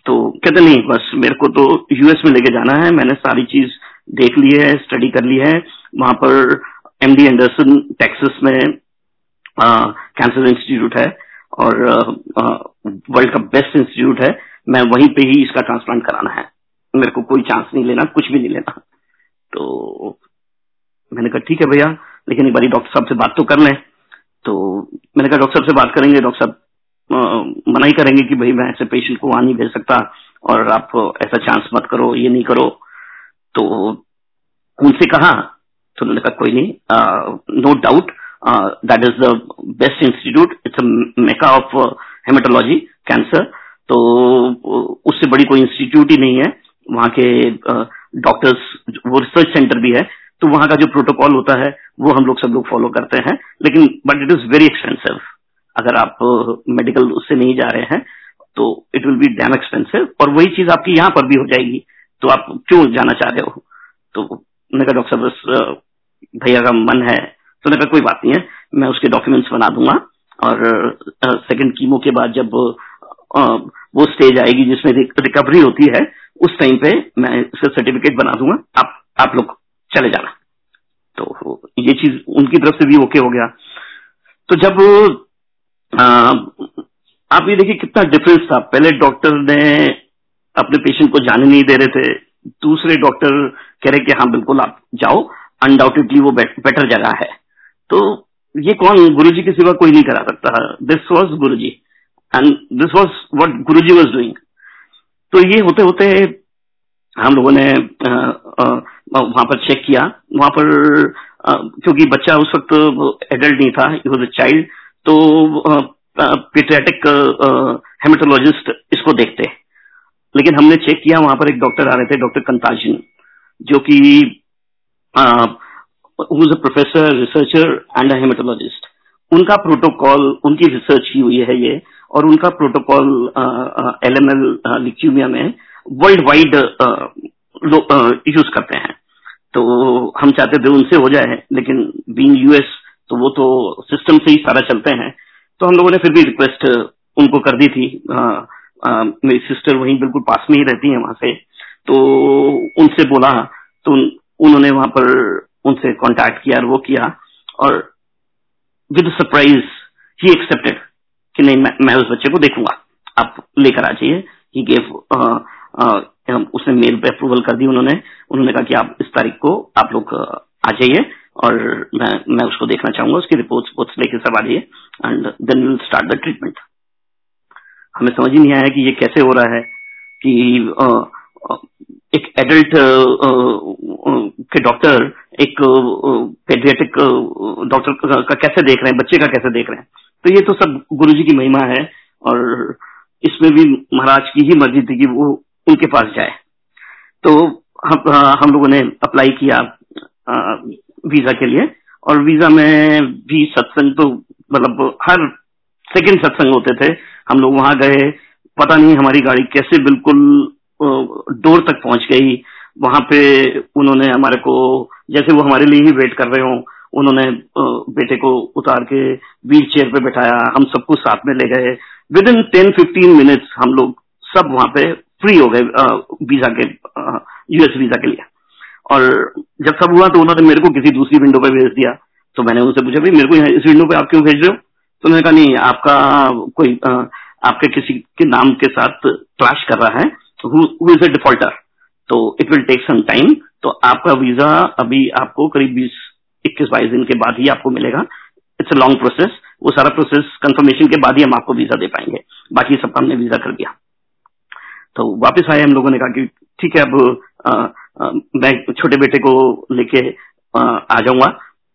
तो कहते, नहीं, बस मेरे को तो यूएस में लेके जाना है। मैंने सारी चीज़ देख ली है स्टडी कर ली है। वहाँ पर एमडी एंडरसन टेक्सास में कैंसर इंस्टीट्यूट है और वर्ल्ड का बेस्ट इंस्टीट्यूट है। मैं वहीं पे ही इसका ट्रांसप्लांट कराना है। मेरे को कोई चांस नहीं लेना, कुछ भी नहीं लेना। तो मैंने कहा, ठीक है भैया, लेकिन एक बार डॉक्टर साहब से बात तो कर लें। तो मैंने कहा, डॉक्टर साहब से बात करेंगे, डॉक्टर साहब मना ही करेंगे कि भाई मैं ऐसे पेशेंट को वहाँ नहीं भेज सकता और आप ऐसा चांस मत करो, ये नहीं करो। तो उनसे कहा तो उन्होंने कहा, कोई नहीं no doubt that is the best institute it's mecca of hematology cancer तो उससे बड़ी कोई इंस्टीट्यूट ही नहीं है, वहाँ के डॉक्टर्स वो रिसर्च सेंटर भी है तो वहाँ का जो प्रोटोकॉल होता है, वो हम लोग सब लोग फॉलो करते हैं। लेकिन but it is very expensive अगर आप मेडिकल उससे नहीं जा रहे हैं तो it will be damn expensive और वही चीज़ आपकी यहाँ पर भी हो जाएगी। तो आप क्यों जाना चाह रहे हो? तो मैंने कहा, डॉक्टर साहब, बस भैया का मन है। तो मैंने कोई बात नहीं है। मैं उसके डॉक्यूमेंट्स बना दूँगा। और सेकंड कीमो के बाद जब वो स्टेज आएगी जिसमें रिकवरी होती है, उस टाइम पे मैं इसका सर्टिफिकेट बना दूँगा। आप आप लोग चले जाना। तो ये चीज़ उनकी तरफ़ से भी ओके हो गया। तो जब आ, आप ये देखिए कितना डिफरेंस था। पहले डॉक्टर ने अपने पेशेंट को जाने नहीं दे रहे थे। दूसरे डॉक्टर कह रहे कि हाँ बिल्कुल आप जाओ। अनडाउटेडली वो बेटर जगह है। तो ये कौन? गुरुजी के सिवा कोई नहीं करा सकता। This was Guruji. And this was what guru ji was doing तो ये होते होते हम लोगों ने वहाँ पर चेक किया। वहाँ पर क्योंकि बच्चा उस वक्त एडल्ट नहीं था वॉज़ अ चाइल्ड तो पेट्रियाटिक हेमेटोलॉजिस्ट इसको देखते लेकिन हमने चेक किया, वहाँ पर एक डॉक्टर आ रहे थे डॉक्टर कंताजिन जो कि प्रोफेसर रिसर्चर एंड हेमेटोलॉजिस्ट उनका प्रोटोकॉल उनकी रिसर्च की हुई है ये, और उनका protocol L M L leukemia में वर्ल्ड वाइड यूज़ करते हैं। तो हम चाहते थे उनसे हो जाए लेकिन बीइंग यूएस तो वो तो सिस्टम से ही सारा चलते हैं। तो हम लोगों ने फिर भी रिक्वेस्ट उनको कर दी थी। आ, आ, मेरी सिस्टर वहीं बिल्कुल पास में ही रहती है वहाँ से। तो उनसे बोला तो उन, उन्होंने वहाँ पर उनसे कांटेक्ट किया और वो किया और विद सरप्राइज़ ही एक्सेप्टेड कि नहीं मैं, मैं उस बच्चे को देखूँगा। आप लेकर आ जाइए। ही गेव उसने मेल पे अप्रूवल कर दी उन्होंने। उन्होंने कहा कि आप इस तारीख को आप लोग आ जाइए और मैं मैं उसको देखना चाहूँगा, उसकी रिपोर्ट्स रिपोर्ट्स लेके सब आ जाइए। And then will start the treatment हमें समझ ही नहीं आया कि ये कैसे हो रहा है कि एक एडल्ट के डॉक्टर एक पेडियाटिक डॉक्टर का कैसे देख रहे हैं, बच्चे का कैसे देख रहे हैं। तो ये तो सब गुरुजी की महिमा है और इसमें भी महाराज की ही मर्ज़ी थी कि वो उनके पास जाए। तो हम हम लोगों ने अप्लाई किया वीज़ा के लिए। और वीज़ा में भी सत्संग तो मतलब हर सेकंड सत्संग होते थे। हम लोग वहाँ गए। पता नहीं हमारी गाड़ी कैसे बिल्कुल डोर तक पहुँच गई। वहाँ पे उन्होंने हमारे को, जैसे वो हमारे लिए ही वेट कर रहे हो, उन्होंने बेटे को उतार के व्हील चेयर पे बैठाया। हम सबको साथ में ले गए। Within ten fifteen minutes हम लोग सब वहाँ पे फ्री हो गए वीज़ा के यूएस वीज़ा के लिए। और जब सब हुआ तो उन्होंने मेरे को किसी दूसरी विंडो पे भेज दिया। तो मैंने उनसे पूछा, भाई, मेरे को इस विंडो पे आप क्यों भेज रहे हो? तो मैंने कहा, नहीं, आपका कोई आपके किसी के नाम के साथ क्लैश कर रहा है हु इज़ अ डिफॉल्टर तो it will take some time तो आपका वीज़ा अभी आपको करीब बीस, इक्कीस, बाईस दिन के बाद ही आपको मिलेगा। इट्स अ लॉन्ग प्रोसेस वो सारा प्रोसेस कंफर्मेशन के बाद ही हम आपको वीज़ा दे पाएँगे। बाकी सबका हमने वीज़ा कर दिया। तो वापस आए हम लोगों ने कहा कि ठीक है, अब मैं छोटे बेटे को लेके आ जाऊँगा।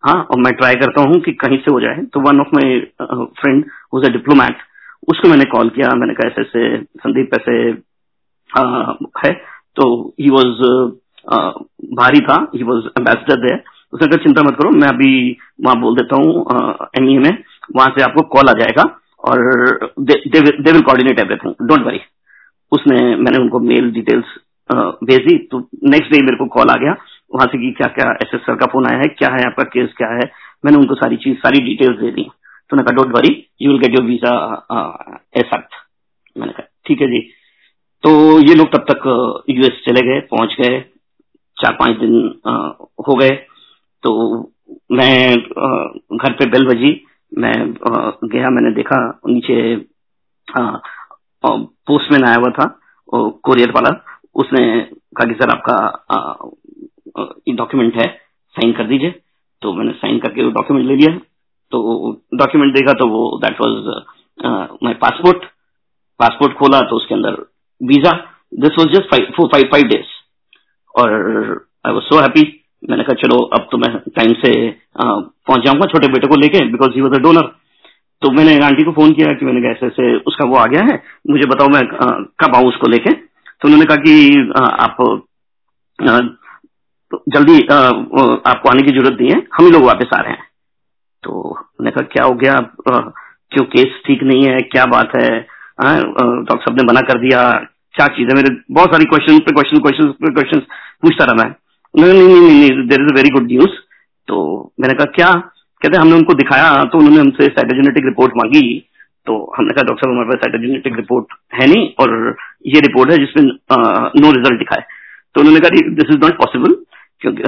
हाँ और मैं ट्राई करता हूँ कि कहीं से हो जाए। तो one of my friend who's a diplomat उसको मैंने कॉल किया। मैंने कहा, ऐसे ऐसे, संदीप, ऐसे है। तो ही वॉज़ भारी था। ही वॉज़ एम्बेसडर दे उसने कहा, चिंता मत करो, मैं अभी वहाँ बोल देता हूँ एम में। वहाँ से आपको कॉल आ जाएगा और they will coordinate everything don't worry उसने मैंने उनको मेल डिटेल्स भेजी तो नेक्स्ट डे मेरे को कॉल आ गया वहाँ से कि क्या क्या एस एस का फ़ोन आया है क्या है आपका केस क्या है? मैंने उनको सारी चीज़ सारी डिटेल्स दे दी। तो मैंने कहा don't worry you will get your visa accept मैंने कहा ठीक है जी। तो ये लोग तब तक यूएस चले गए पहुँच गए चार पाँच दिन आ, हो गए। तो मैं आ, घर पे बेल बजी मैं आ, गया मैंने देखा नीचे पोस्टमैन आया हुआ था कोरियर वाला। उसने कहा कि, सर, आपका डॉक्यूमेंट है साइन कर दीजिए। तो मैंने साइन करके वो डॉक्यूमेंट ले लिया। तो डॉक्यूमेंट देखा तो वो that was my passport passport खोला तो उसके अंदर visa this was just four five five days और आई वाज सो हैप्पी मैंने कहा, चलो, अब तो मैं टाइम से पहुँच जाऊँगा छोटे बेटे को लेके because he was a donor तो मैंने आंटी को फ़ोन किया कि मैंने कहा, ऐसे ऐसे, उसका वो आ गया है, मुझे बताओ मैं कब आऊँ उसको लेके? तो उन्होंने कहा कि आप जल्दी आपको आने की ज़रूरत नहीं है, हम ही लोग वापस आ रहे हैं। तो मैंने कहा, क्या हो गया? क्यों केस ठीक नहीं है? क्या बात है? डॉक्टर साहब ने मना कर दिया। क्या चीज़ है? मेरे बहुत सारी क्वेश्चन पे क्वेश्चन क्वेश्चन पे क्वेश्चन पूछता रहा मैं। नहीं नहीं नहीं there is a very good news तो मैंने कहा, क्या? कहते हमने उनको दिखाया तो उन्होंने हमसे साइटोजेनेटिक रिपोर्ट मांगी। तो हमने कहा, डॉक्टर साहब, हमारे पास साइटोजेनेटिक रिपोर्ट है नहीं, और ये रिपोर्ट है जिसमें नो रिज़ल्ट दिखाए तो उन्होंने कहा दिस इज़ नॉट पॉसिबल क्योंकि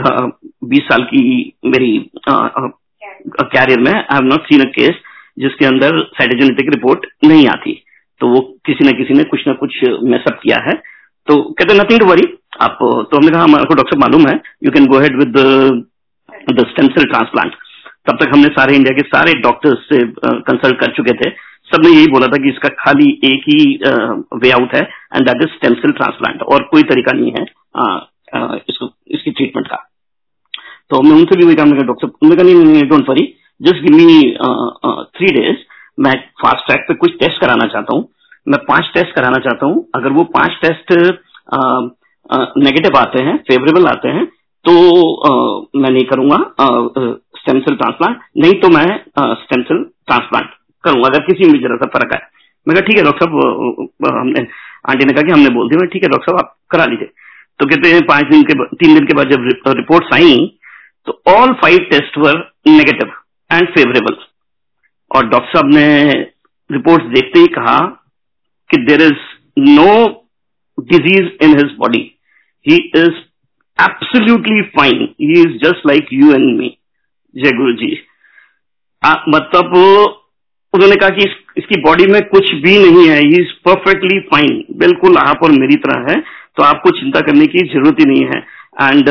बीस साल की मेरी कैरियर में I have not seen a case जिसके अंदर साइटोजेनेटिक रिपोर्ट नहीं आती। तो वो किसी न किसी ने कुछ ना कुछ मैसअप किया है। तो कहते नथिंग टू वरी आप तो हमने कहा, हमारे को डॉक्टर मालूम है you can go head with the stem cell transplant तब तक हमने सारे इंडिया के सारे डॉक्टर्स से कंसल्ट कर चुके थे। सबने यही बोला था कि इसका खाली एक ही वे आउट है and that is stem cell transplant और कोई तरीका नहीं है आ, आ, इसको इसकी ट्रीटमेंट का। तो मैं उनसे भी वही काम डॉक्टर उन्होंने कहा नहीं don't worry just give me three days मैं फास्ट ट्रैक पे कुछ टेस्ट कराना चाहता हूँ। मैं पाँच टेस्ट कराना चाहता हूँ। अगर वो पाँच टेस्ट नेगेटिव आते हैं फेवरेबल आते हैं तो आ, मैं नहीं करूँगा स्टेम सेल ट्रांसप्लांट नहीं तो मैं स्टेम सेल ट्रांसप्लांट करूँगा, अगर किसी में जरा सा फ़र्क है मैं ठीक है डॉक्टर साहब हमने, आंटी ने कहा कि हमने बोल दिया ठीक है डॉक्टर साहब, आप करा लीजिए। तो कहते हैं, पाँच दिन के तीन दिन के बाद जब रिपोर्ट आई तो all five test were negative and favourable और डॉक्टर साहब ने रिपोर्ट देखते ही कहा कि there is no disease in his body he is absolutely fine he is just like you and me jai guru ji मतलब उन्होंने कहा कि इस, इसकी बॉडी में कुछ भी नहीं है। ही इज़ परफेक्टली फाइन बिल्कुल आप और मेरी तरह है तो आपको चिंता करने की ज़रूरत ही नहीं है। And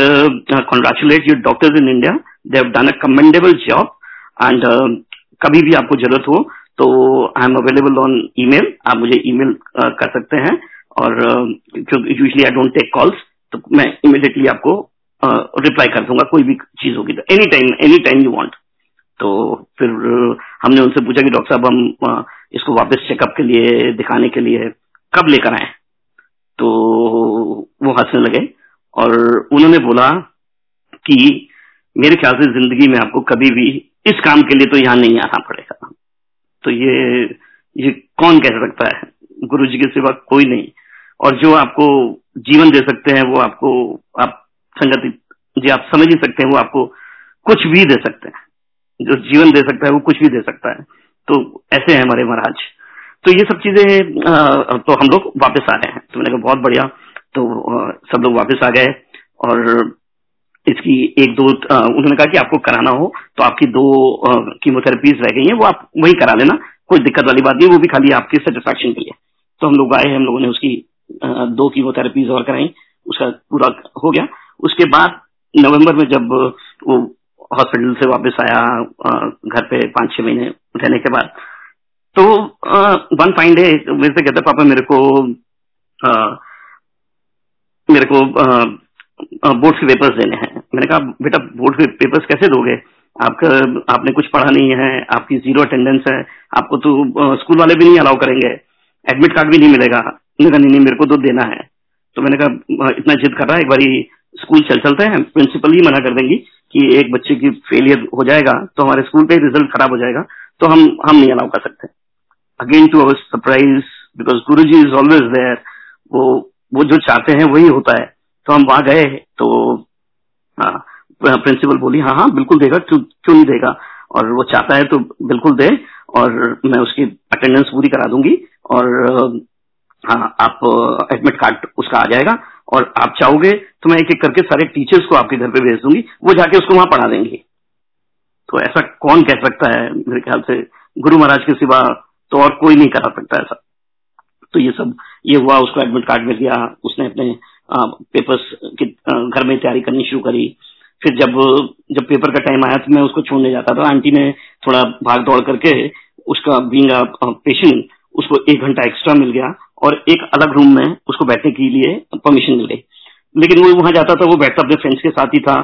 congratulate your doctors in India they have done a commendable job and कभी भी आपको ज़रूरत हो तो I am available on email आप मुझे ईमेल uh, कर सकते हैं। और usually I don't take calls तो मैं इमिडिएटली आपको रिप्लाई कर दूँगा कोई भी चीज़ होगी तो any time any time you want तो फिर हमने उनसे पूछा कि डॉक्टर साहब, हम इसको वापस चेकअप के लिए, दिखाने के लिए कब लेकर आए? तो वो हंसने लगे और उन्होंने बोला कि मेरे ख्याल से ज़िंदगी में आपको कभी भी इस काम के लिए तो यहाँ नहीं आना पड़ेगा। तो ये ये कौन कह सकता है? गुरु जी के सिवा कोई नहीं। और जो आपको जीवन दे सकते हैं, वो आपको, आप संगति। जी आप समझ ही सकते हैं, वो आपको कुछ भी दे सकते हैं। जो जीवन दे सकता है, वो कुछ भी दे सकता है। तो ऐसे हैं हमारे महाराज। तो ये सब चीज़ें तो हम लोग वापस आ रहे हैं। तो मैंने कहा, बहुत बढ़िया। तो सब लोग वापस आ गए और इसकी एक दो उन्होंने कहा कि आपको कराना हो तो आपकी दो कीमोथेरेपीज रह गई हैं, वो आप वही करा लेना। कोई दिक्कत वाली बात नहीं, वो भी खाली आपके सेटिस्फेक्शन के लिए। तो हम लोग आए हम लोगों ने उसकी दो कीमोथेरेपीज और कराई, उसका पूरा हो गया। उसके बाद नवंबर में जब वो हॉस्पिटल से वापस आया घर पे पाँच छह महीने रहने के बाद तो वन फाइन डे मेरे से कहते पापा मेरे को आ, मेरे को बोर्ड के पेपर्स देने हैं। मैंने कहा बेटा बोर्ड के पेपर्स कैसे दोगे? आपका आपने कुछ पढ़ा नहीं है आपकी ज़ीरो अटेंडेंस है आपको तो स्कूल वाले भी नहीं अलाउ करेंगे एडमिट कार्ड भी नहीं मिलेगा। नहीं नहीं मेरे को तो देना है। तो मैंने कहा इतना जिद कर रहा है, एक बार स्कूल चल चलते हैं, प्रिंसिपल ही मना कर देंगी कि एक बच्चे की फेलियर हो जाएगा तो हमारे स्कूल का रिज़ल्ट खराब हो जाएगा तो हम हम नहीं अलाउ कर सकते. Again to our surprise because guru ji is always there वो वो जो चाहते हैं वही होता है। तो हम वहाँ गए तो प्रिंसिपल बोली हाँ हाँ बिल्कुल देगा, क्यों क्यों नहीं देगा? और वो चाहता है तो बिल्कुल दे, और मैं उसकी अटेंडेंस पूरी करा दूँगी, और हाँ आप एडमिट कार्ड उसका आ जाएगा और आप चाहोगे तो मैं एक एक करके सारे टीचर्स को आपके घर पे भेज दूँगी, वो जाके उसको वहाँ पढ़ा देंगे। तो ऐसा कौन कह सकता है? मेरे ख्याल से गुरु महाराज के सिवा तो और कोई नहीं करा सकता ऐसा। तो ये सब, ये हुआ, उसको एडमिट कार्ड मिल गया, उसने अपने पेपर्स की घर में तैयारी करनी शुरू करी। फिर जब जब पेपर का टाइम आया तो मैं उसको छोड़ने जाता था। आंटी ने थोड़ा भाग दौड़ करके उसका बींग पेशेंट उसको एक घंटा एक्स्ट्रा मिल गया और एक अलग रूम में उसको बैठने के लिए परमिशन मिल गई। लेकिन वो वहाँ जाता था वो बैठता अपने फ्रेंड्स के साथ ही था।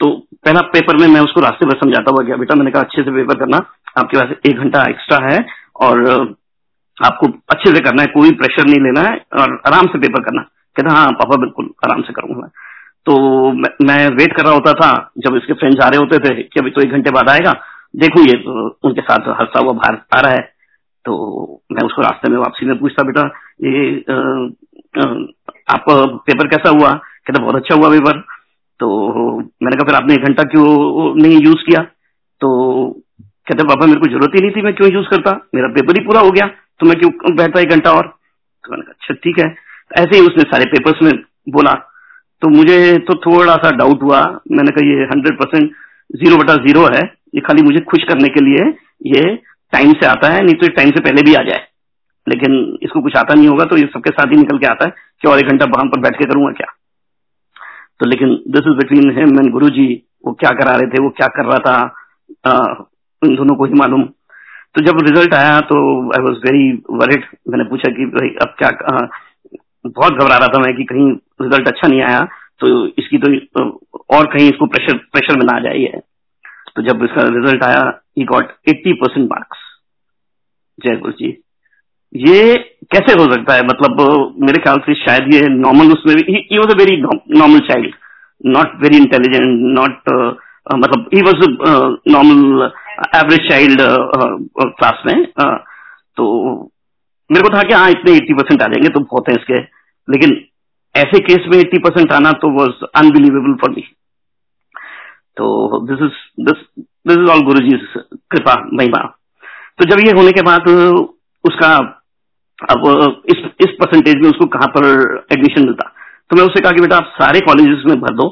तो पहला पेपर में मैं उसको रास्ते पर समझाता हुआ गया बेटा मैंने कहा अच्छे से पेपर करना आपके पास एक घंटा एक्स्ट्रा है और आपको अच्छे से करना है कोई प्रेशर नहीं लेना है और आराम से पेपर करना। कहता हाँ पापा बिल्कुल आराम से करूँगा। तो मैं, वेट कर रहा होता था जब इसके फ्रेंड्स आ रहे होते थे कि अभी तो एक घंटे बाद आएगा। देखू ये तो उनके साथ हंसता हुआ बाहर आ रहा है। तो मैं उसको रास्ते में वापसी में पूछता, बेटा, ये आप पेपर कैसा हुआ? कहता, बहुत अच्छा हुआ पेपर। तो मैंने कहा, फिर आपने एक घंटा क्यों नहीं यूज़ किया? तो कहते, पापा, मेरे को ज़रूरत ही नहीं थी, मैं क्यों यूज़ करता? मेरा पेपर ही पूरा हो गया तो मैं क्यों बैठता एक घंटा और? तो मैंने कहा अच्छा ठीक है। ऐसे ही उसने सारे पेपर्स में बोला। तो मुझे तो थोड़ा सा डाउट हुआ। मैंने कहा, ये हंड्रेड परसेंट ज़ीरो बटा ज़ीरो है। ये खाली मुझे खुश करने के लिए ये टाइम से आता है नहीं तो टाइम से पहले भी आ जाए। लेकिन इसको कुछ आता नहीं होगा तो ये सबके साथ ही निकल के आता है कि और एक घंटा वहाँ पर बैठ के करूँगा क्या? तो लेकिन this is between him and guru ji वो क्या करा रहे थे वो क्या कर रहा था आ, इन दोनों को ही मालूम। तो जब रिज़ल्ट आया तो आई वॉज़ वेरी वरिड मैंने पूछा कि भाई अब क्या आ, बहुत घबरा रहा था मैं कि कहीं रिज़ल्ट अच्छा नहीं आया तो इसकी तो और कहीं इसको प्रेशर प्रेशर में ना आ जाए तो जब इसका रिज़ल्ट आया he got eighty percent marks jai guru ji ये कैसे हो सकता है? मतलब मेरे ख्याल से शायद ये नॉर्मल उसमें he was a very normal child not very intelligent not मतलब he was normal average child class में uh, तो मेरे को था कि हाँ इतने एट्टी परसेंट आ जाएँगे तो बहुत है इसके। लेकिन ऐसे केस में एट्टी परसेंट आना तो वॉज़ अनबिलीवेबल फॉर मी तो this is this this is all guru ji कृपा, महिमा। तो जब ये होने के बाद उसका, अब इस इस परसेंटेज में उसको कहाँ पर एडमिशन मिलता? तो मैं उससे कहा कि बेटा आप सारे कॉलेजेस में भर दो,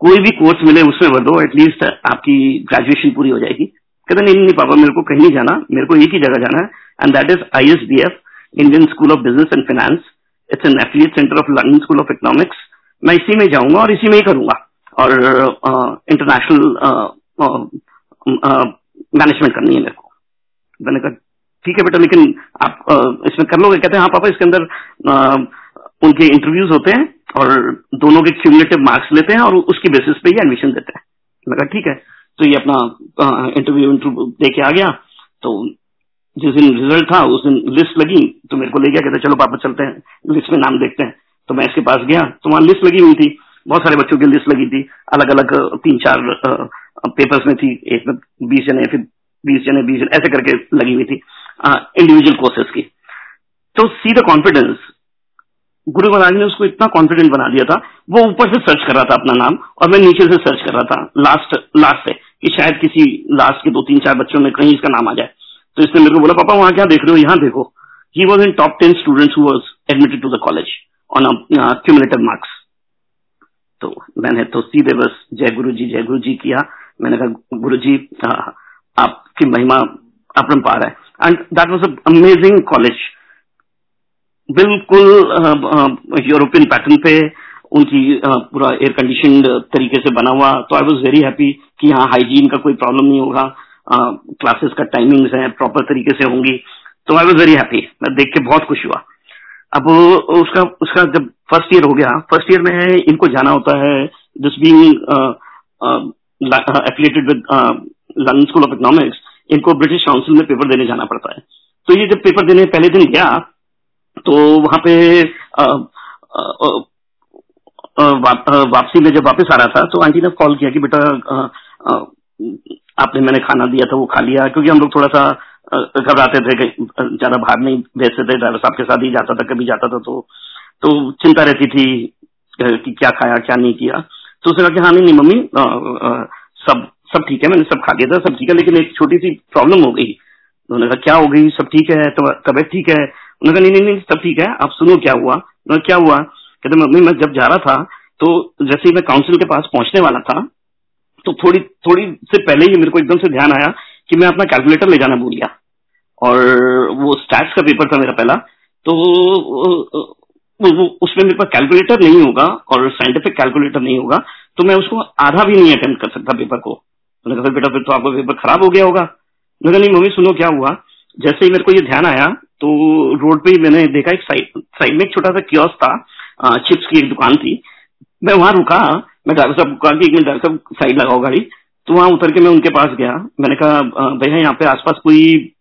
कोई भी कोर्स मिले उसमें भर दो एटलीस्ट आपकी ग्रेजुएशन पूरी हो जाएगी। कहते नहीं नहीं पापा, मेरे को कहीं नहीं जाना, मेरे को एक ही जगह जाना है and that is I S B F Indian school of business and finance it's an affiliate centre of London school of economics मैं इसी में जाऊँगा और इसी में ही करूँगा। और इंटरनेशनल मैनेजमेंट करनी है मेरे को। मैंने कहा ठीक है बेटा लेकिन आप आ, इसमें कर लोगे? कहते हैं हाँ पापा इसके अंदर उनके इंटरव्यूज़ होते हैं और दोनों के क्यूमुलेटिव मार्क्स लेते हैं और उसकी बेसिस पे ही एडमिशन देते हैं। मैंने कहा ठीक है। तो ये अपना इंटरव्यू इंटरव्यू दे के आ गया। तो जिस दिन रिज़ल्ट था उस दिन लिस्ट लगी तो मेरे को ले गया कहते चलो पापा चलते हैं लिस्ट में नाम देखते हैं। तो मैं इसके पास गया तो वहाँ लिस्ट लगी हुई थी। बहुत सारे बच्चों की लिस्ट लगी थी अलग अलग तीन चार पेपर्स में थी, एक में बीस जने, फिर बीस जने बीस जने, ऐसे करके लगी हुई थी इंडिविजुअल कोर्सेज की। तो see the confidence Guru Maharaj ने उसको इतना कॉन्फिडेंट बना दिया था, वो ऊपर से सर्च कर रहा था अपना नाम, और मैं नीचे से सर्च कर रहा था लास्ट लास्ट से कि शायद किसी लास्ट के दो तीन चार बच्चों में कहीं इसका नाम आ जाए। तो इसने मेरे को बोला, पापा, वहाँ क्या देख रहे हो? यहाँ देखो। He was in top ten students who was admitted to the college on cumulative marks तो मैंने तो सीधे बस जय गुरु जी जय गुरु जी किया। मैंने कहा गुरु जी आपकी महिमा अपरम्पार है। And that was amazing college बिल्कुल यूरोपियन पैटर्न पे उनकी पूरा एयर कंडीशन तरीके से बना हुआ। तो आई वॉज़ वेरी हैप्पी कि यहाँ हाइजीन का कोई प्रॉब्लम नहीं होगा। क्लासेस का टाइमिंग्स है प्रॉपर तरीके से होंगी। तो आई वॉज़ वेरी हैप्पी मैं देख के बहुत खुश हुआ। अब उसका उसका जब फ़र्स्ट ईयर हो गया फ़र्स्ट ईयर में इनको जाना होता है this being affiliated with London school of economics इनको ब्रिटिश काउंसिल में पेपर देने जाना पड़ता है। तो ये जब पेपर देने पहले दिन गया तो वहाँ पे आ, आ, आ, वापसी में जब वापस आ रहा था तो आंटी ने कॉल किया कि बेटा आपने मैंने खाना दिया था वो खा लिया क्योंकि हम लोग थोड़ा सा घबराते थे ज़्यादा बाहर नहीं भेजते थे ड्राइवर साहब के साथ ही जाता था कभी जाता था तो तो चिंता रहती थी कि क्या खाया क्या नहीं किया। तो उसने कहा कि हाँ नहीं नहीं मम्मी आ, आ, सब सब ठीक है मैंने सब खा लिया था सब ठीक है लेकिन एक छोटी सी प्रॉब्लम हो गई। उन्होंने कहा क्या हो गई सब ठीक है तो तबियत ठीक है? उन्होंने कहा नहीं नहीं नहीं सब ठीक है आप सुनो क्या हुआ। उन्होंने क्या हुआ? कहते मम्मी मैं जब जा रहा था तो जैसे ही मैं काउंसिल के पास पहुँचने वाला था तो थोड़ी थोड़ी से पहले ही मेरे को एकदम से ध्यान आया कि मैं अपना कैलकुलेटर ले जाना भूल गया। और वो स्टैट्स का पेपर था मेरा पहला तो उसमें मेरे पास कैलकुलेटर नहीं होगा और साइंटिफिक कैलकुलेटर नहीं होगा तो मैं उसको आधा भी नहीं अटेंड कर सकता पेपर को। मैंने कहा बेटा, फिर तो आपका पेपर खराब हो गया होगा। मैंने कहा, नहीं, मम्मी, सुनो क्या हुआ? जैसे ही मेरे को ये ध्यान आया तो रोड पे ही मैंने देखा, एक साइड साइड में एक छोटा सा क्योस था चिप्स की एक दुकान थी। मैं वहाँ रुका, मैं ड्राइवर साहब को कहा कि एक मिनट ड्राइवर साहब साइड लगाओ गाड़ी। तो वहाँ उतर के मैं उनके पास गया। मैंने कहा भैया, यहाँ पे आसपास कोई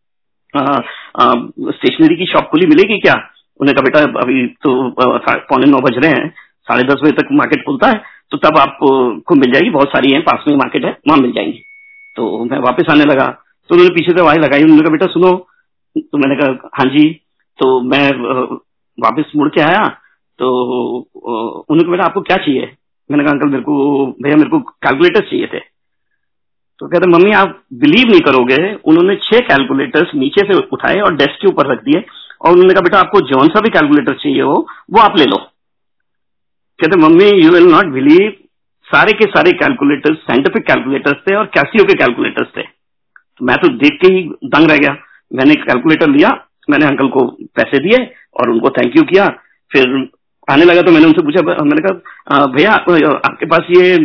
स्टेशनरी की शॉप खुली मिलेगी क्या? उन्हें कहा, बेटा, अभी तो पौने नौ बज रहे हैं, साढ़े दस बजे तक मार्केट खुलता है तो तब आपको मिल जाएगी, बहुत सारी है, पास में मार्केट है, वहाँ मिल जाएँगी। तो मैं वापस आने लगा। तो उन्होंने पीछे से आवाज़ लगाई, उन्होंने कहा, बेटा, सुनो। तो मैंने कहा हाँ जी। तो मैं वापस मुड़ के आया तो उन्होंने कहा, बेटा, आपको क्या चाहिए? मैंने कहा, अंकल, मेरे को, भैया, मेरे को कैलकुलेटर चाहिए थे। तो कहते मम्मी आप बिलीव नहीं करोगे। उन्होंने छह कैलकुलेटर्स नीचे से उठाए और डेस्क के ऊपर रख दिए और उन्होंने कहा बेटा आपको जौन सा भी कैलकुलेटर चाहिए हो वो आप ले लो। कहते mummy you will not believe सारे के सारे कैलकुलेटर्स साइंटिफिक कैलकुलेटर्स थे और कैसियो के कैलकुलेटर्स थे. तो मैं तो देख के ही दंग रह गया। मैंने कैलकुलेटर लिया मैंने अंकल को पैसे दिए और उनको थैंक यू किया। फिर आने लगा तो मैंने उनसे पूछा मैंने कहा भैया आपके पास ये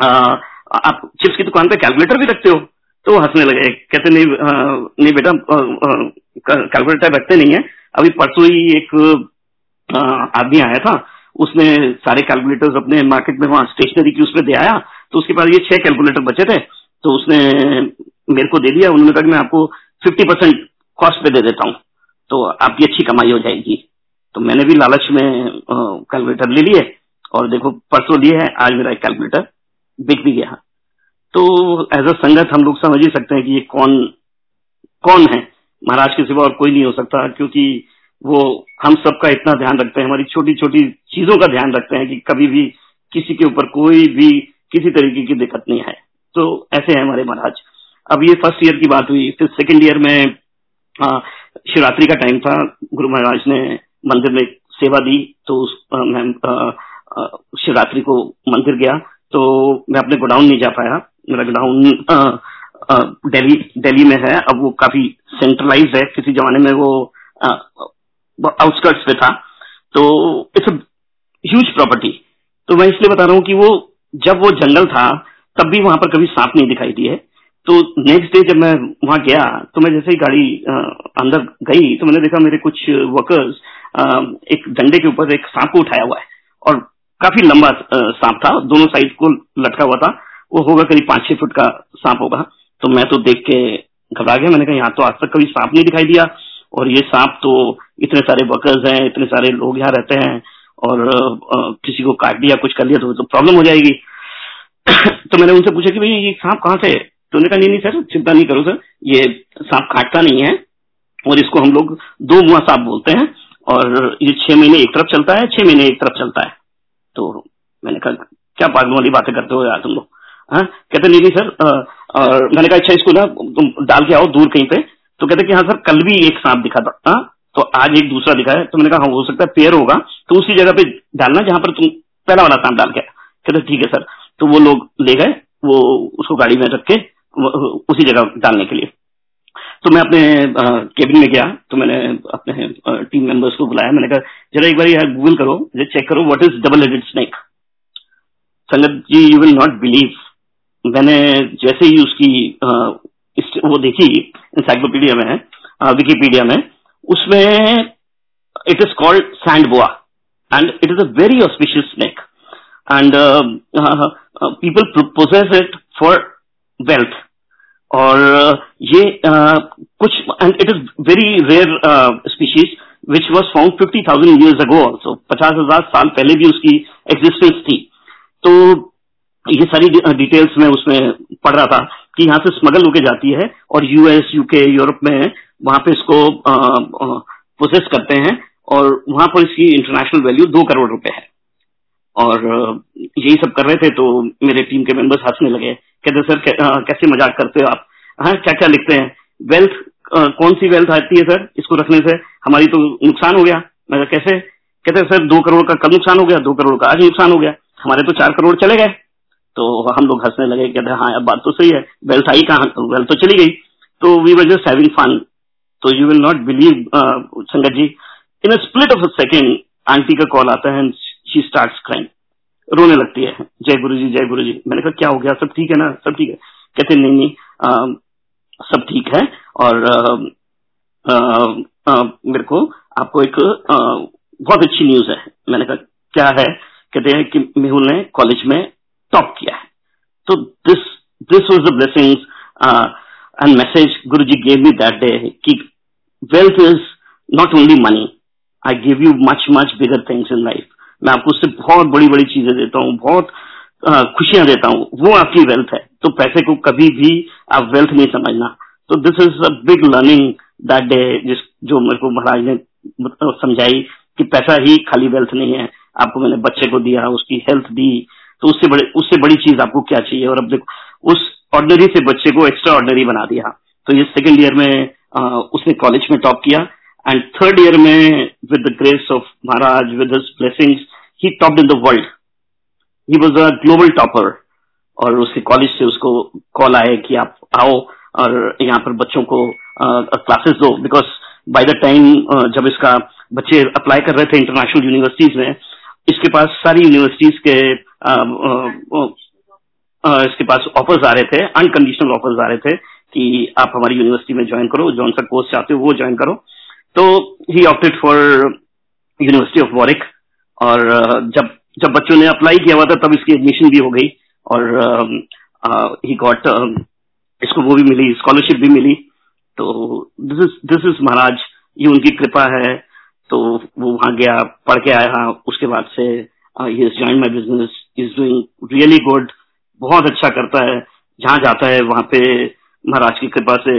आ, आप चिप्स की दुकान पे कैलकुलेटर भी रखते हो? तो वो हंसने लगे कहते नहीं आ, नहीं बेटा कैलकुलेटर रखते नहीं है। अभी परसों ही एक आदमी आया था उसने सारे कैलकुलेटर्स अपने मार्केट में वहाँ स्टेशनरी की उसमें दे आया तो उसके पास ये छह कैलकुलेटर बचे थे। तो उसने मेरे को दे दिया उन्होंने कहा मैं आपको फिफ्टी परसेंट कॉस्ट पे दे देता हूँ। तो आपकी अच्छी कमाई हो जाएगी। तो मैंने भी लालच में कैलकुलेटर ले लिए और देखो परसों लिए है आज मेरा एक कैलकुलेटर बिक भी गया। तो एज अ संगत हम लोग समझ ही सकते हैं कि ये कौन कौन है। महाराज के सिवा और कोई नहीं हो सकता, क्योंकि वो हम सबका इतना ध्यान रखते हैं, हमारी छोटी छोटी चीज़ों का ध्यान रखते हैं कि कभी भी किसी के ऊपर कोई भी, किसी तरीके की दिक्कत नहीं आए तो ऐसे है हमारे महाराज। अब ये फ़र्स्ट ईयर की बात हुई, फिर सेकेंड ईयर में शिवरात्रि का टाइम था। गुरु महाराज ने मंदिर में सेवा दी तो उस शिवरात्रि को मंदिर गया। तो मैं अपने गोडाउन नहीं जा पाया। मेरा गोडाउन दिल्ली दिल्ली में है। अब वो काफ़ी सेंट्रलाइज है। किसी जमाने में वो आउटस्कर्ट्स पे था। तो इट्स ह्यूज प्रॉपर्टी तो मैं इसलिए बता रहा हूँ कि वो, जब वो जंगल था, तब भी वहाँ पर कभी सांप नहीं दिखाई दिए। तो नेक्स्ट डे जब मैं वहाँ गया तो मैं जैसे ही गाड़ी अंदर गई तो मैंने देखा मेरे कुछ वर्कर्स एक डंडे के ऊपर एक सांप को उठाया हुआ है। और काफ़ी लंबा सांप था। दोनों साइड को लटका हुआ था। वो होगा करीब पाँच छह फुट का सांप होगा। तो मैं तो देख के घबरा गया। मैंने कहा यहाँ तो आज तक कभी सांप नहीं दिखाई दिया। और ये सांप तो इतने सारे वर्कर्स हैं इतने सारे लोग यहाँ रहते हैं और किसी को काट दिया कुछ कर लिया तो, तो प्रॉब्लम हो जाएगी। तो मैंने उनसे पूछा कि भाई ये सांप कहाँ से? तो उन्होंने कहा नहीं नहीं सर चिंता नहीं करो सर। ये सांप काटता नहीं है और इसको हम लोग दो मुआ सांप बोलते हैं और ये छह महीने एक तरफ़ चलता है छह महीने एक तरफ़ चलता है। तो मैंने कहा, क्या पागल वाली बातें करते हो यार तुम लोग? हाँ? कहते, नहीं नहीं सर मैंने कहा अच्छा इसको ना तुम डाल के आओ दूर कहीं पे। तो कहते कि हाँ सर, कल भी एक सांप दिखा था। हाँ? तो आज एक दूसरा दिखा है। तो मैंने कहा हाँ हो सकता है पेयर होगा। तो उसी जगह पे डालना जहाँ पर तुम पहला वाला सांप डाल के कहते, ठीक है सर। तो वो लोग ले गए, वो उसको गाड़ी में रख के उसी जगह डालने के लिए। तो मैं अपने केबिन में गया तो मैंने अपने टीम मेंबर्स को बुलाया। मैंने कहा, जरा एक बार यार गूगल करो चेक करो what is double headed snake Sangat ji you will not believe मैंने जैसे ही उसकी वो देखी इंसाइक्लोपीडिया में विकीपीडिया में, उसमें it is called sand boa and it is a very auspicious snake and people possess it for wealth और ये uh, कुछ and it is very rare species which was found fifty thousand years ago also पचास हज़ार साल पहले भी उसकी existence थी। तो ये सारी डिटेल्स में उसमें पढ़ रहा था कि यहाँ से स्मगल होके जाती है और यूएस यूके यूरोप में वहाँ पे इसको प्रोसेस करते हैं और वहाँ पर इसकी इंटरनेशनल वैल्यू दो करोड़ रुपए है। और यही सब कर रहे थे तो मेरे टीम के मेंबर्स हंसने लगे। कहते, सर कैसे मज़ाक करते हो आप? हाँ क्या क्या लिखते हैं? वेल्थ कौन सी वेल्थ आती है, सर, इसको रखने से? हमारी तो नुकसान हो गया। मैं कैसे? कहते, सर, दो करोड़ का कल नुकसान हो गया, दो करोड़ का आज नुकसान हो गया। हमारे तो चार करोड़ चले गए। तो हम लोग हंसने लगे, कहते हाँ बात तो सही है। वेल्थ आई कहाँ? वेल्थ तो चली गई। तो we were just having fun तो you will not believe Sangat ji in a split of a second aunty का कॉल आता है शी स्टार्ट क्राइम रोने लगती है। जय गुरु जी जय गुरु जी मैंने कहा क्या हो गया? सब ठीक है ना? सब ठीक है? कहते नहीं नहीं आ, सब ठीक है और आ, आ, आ, मेरे को आपको एक आ, बहुत अच्छी न्यूज़ है। मैंने कहा क्या है? कहते हैं कि मेहुल ने कॉलेज में टॉप किया है। तो this this was the blessing and message guru ji gave me that day कि wealth is not only money I give you much much bigger things in life मैं आपको उससे बहुत बड़ी बड़ी चीज़ें देता हूँ बहुत खुशियाँ देता हूँ। वो आपकी वेल्थ है। तो पैसे को कभी भी आप वेल्थ नहीं समझना। तो this is a big learning that day जिस जो मेरे को महाराज ने समझाई कि पैसा ही खाली वेल्थ नहीं है। आपको मैंने बच्चे को दिया उसकी हेल्थ दी। तो उससे बड़े उससे बड़ी चीज़ आपको क्या चाहिए? और अब देखो उस ऑर्डनरी से बच्चे को एक्स्ट्रा ऑर्डनरी बना दिया। तो ये सेकेंड ईयर में आ, उसने कॉलेज में टॉप किया। एंड थर्ड ईयर में with the grace of Maharaj with his blessings he topped in the world he was a global topper और उसके कॉलेज से उसको कॉल आए कि आप आओ और यहाँ पर बच्चों को क्लासेस दो। बिकॉज़ बाय द टाइम जब इसका बच्चे अप्लाई कर रहे थे इंटरनेशनल यूनिवर्सिटीज में, इसके पास सारी यूनिवर्सिटीज के इसके पास ऑफर्स आ रहे थे अनकंडीशनल ऑफर्स आ रहे थे कि आप हमारी यूनिवर्सिटी में ज्वाइन करो जौन सा कोर्स चाहते हो वो ज्वाइन करो। तो he opted for university of Warwick और uh, जब जब बच्चों ने अप्लाई किया हुआ था तब इसकी एडमिशन भी हो गई और he um, got uh, uh, इसको वो भी मिली स्कॉलरशिप भी मिली। तो this is this is Maharaj ये उनकी कृपा है। तो वो वहाँ गया पढ़ के आया उसके बाद से ही join my business is doing really good बहुत अच्छा करता है जहाँ जाता है वहाँ पे महाराज की कृपा से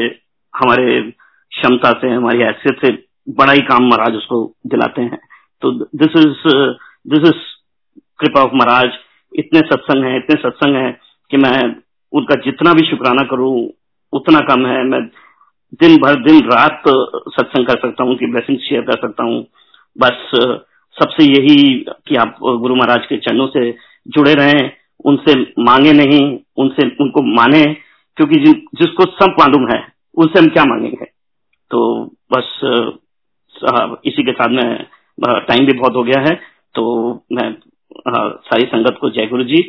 हमारे क्षमता से हमारी हैसियत से बड़ा ही काम महाराज उसको दिलाते हैं। तो दिस इज़ दिस इज़ कृपा ऑफ़ महाराज। इतने सत्संग है, इतने सत्संग है कि मैं उनका जितना भी शुक्राना करूँ, उतना कम है। मैं दिन भर, दिन रात सत्संग कर सकता हूँ, उनकी ब्लेसिंग शेयर कर सकता हूँ। बस सबसे यही कि आप गुरु महाराज के चरणों से जुड़े रहें, उनसे मांगे नहीं, उनसे, उनको माने, क्योंकि जिसको सब मालूम है, उनसे हम क्या मांगेंगे? तो बस इसी के साथ में टाइम भी बहुत हो गया है। तो मैं सारी संगत को जय गुरु जी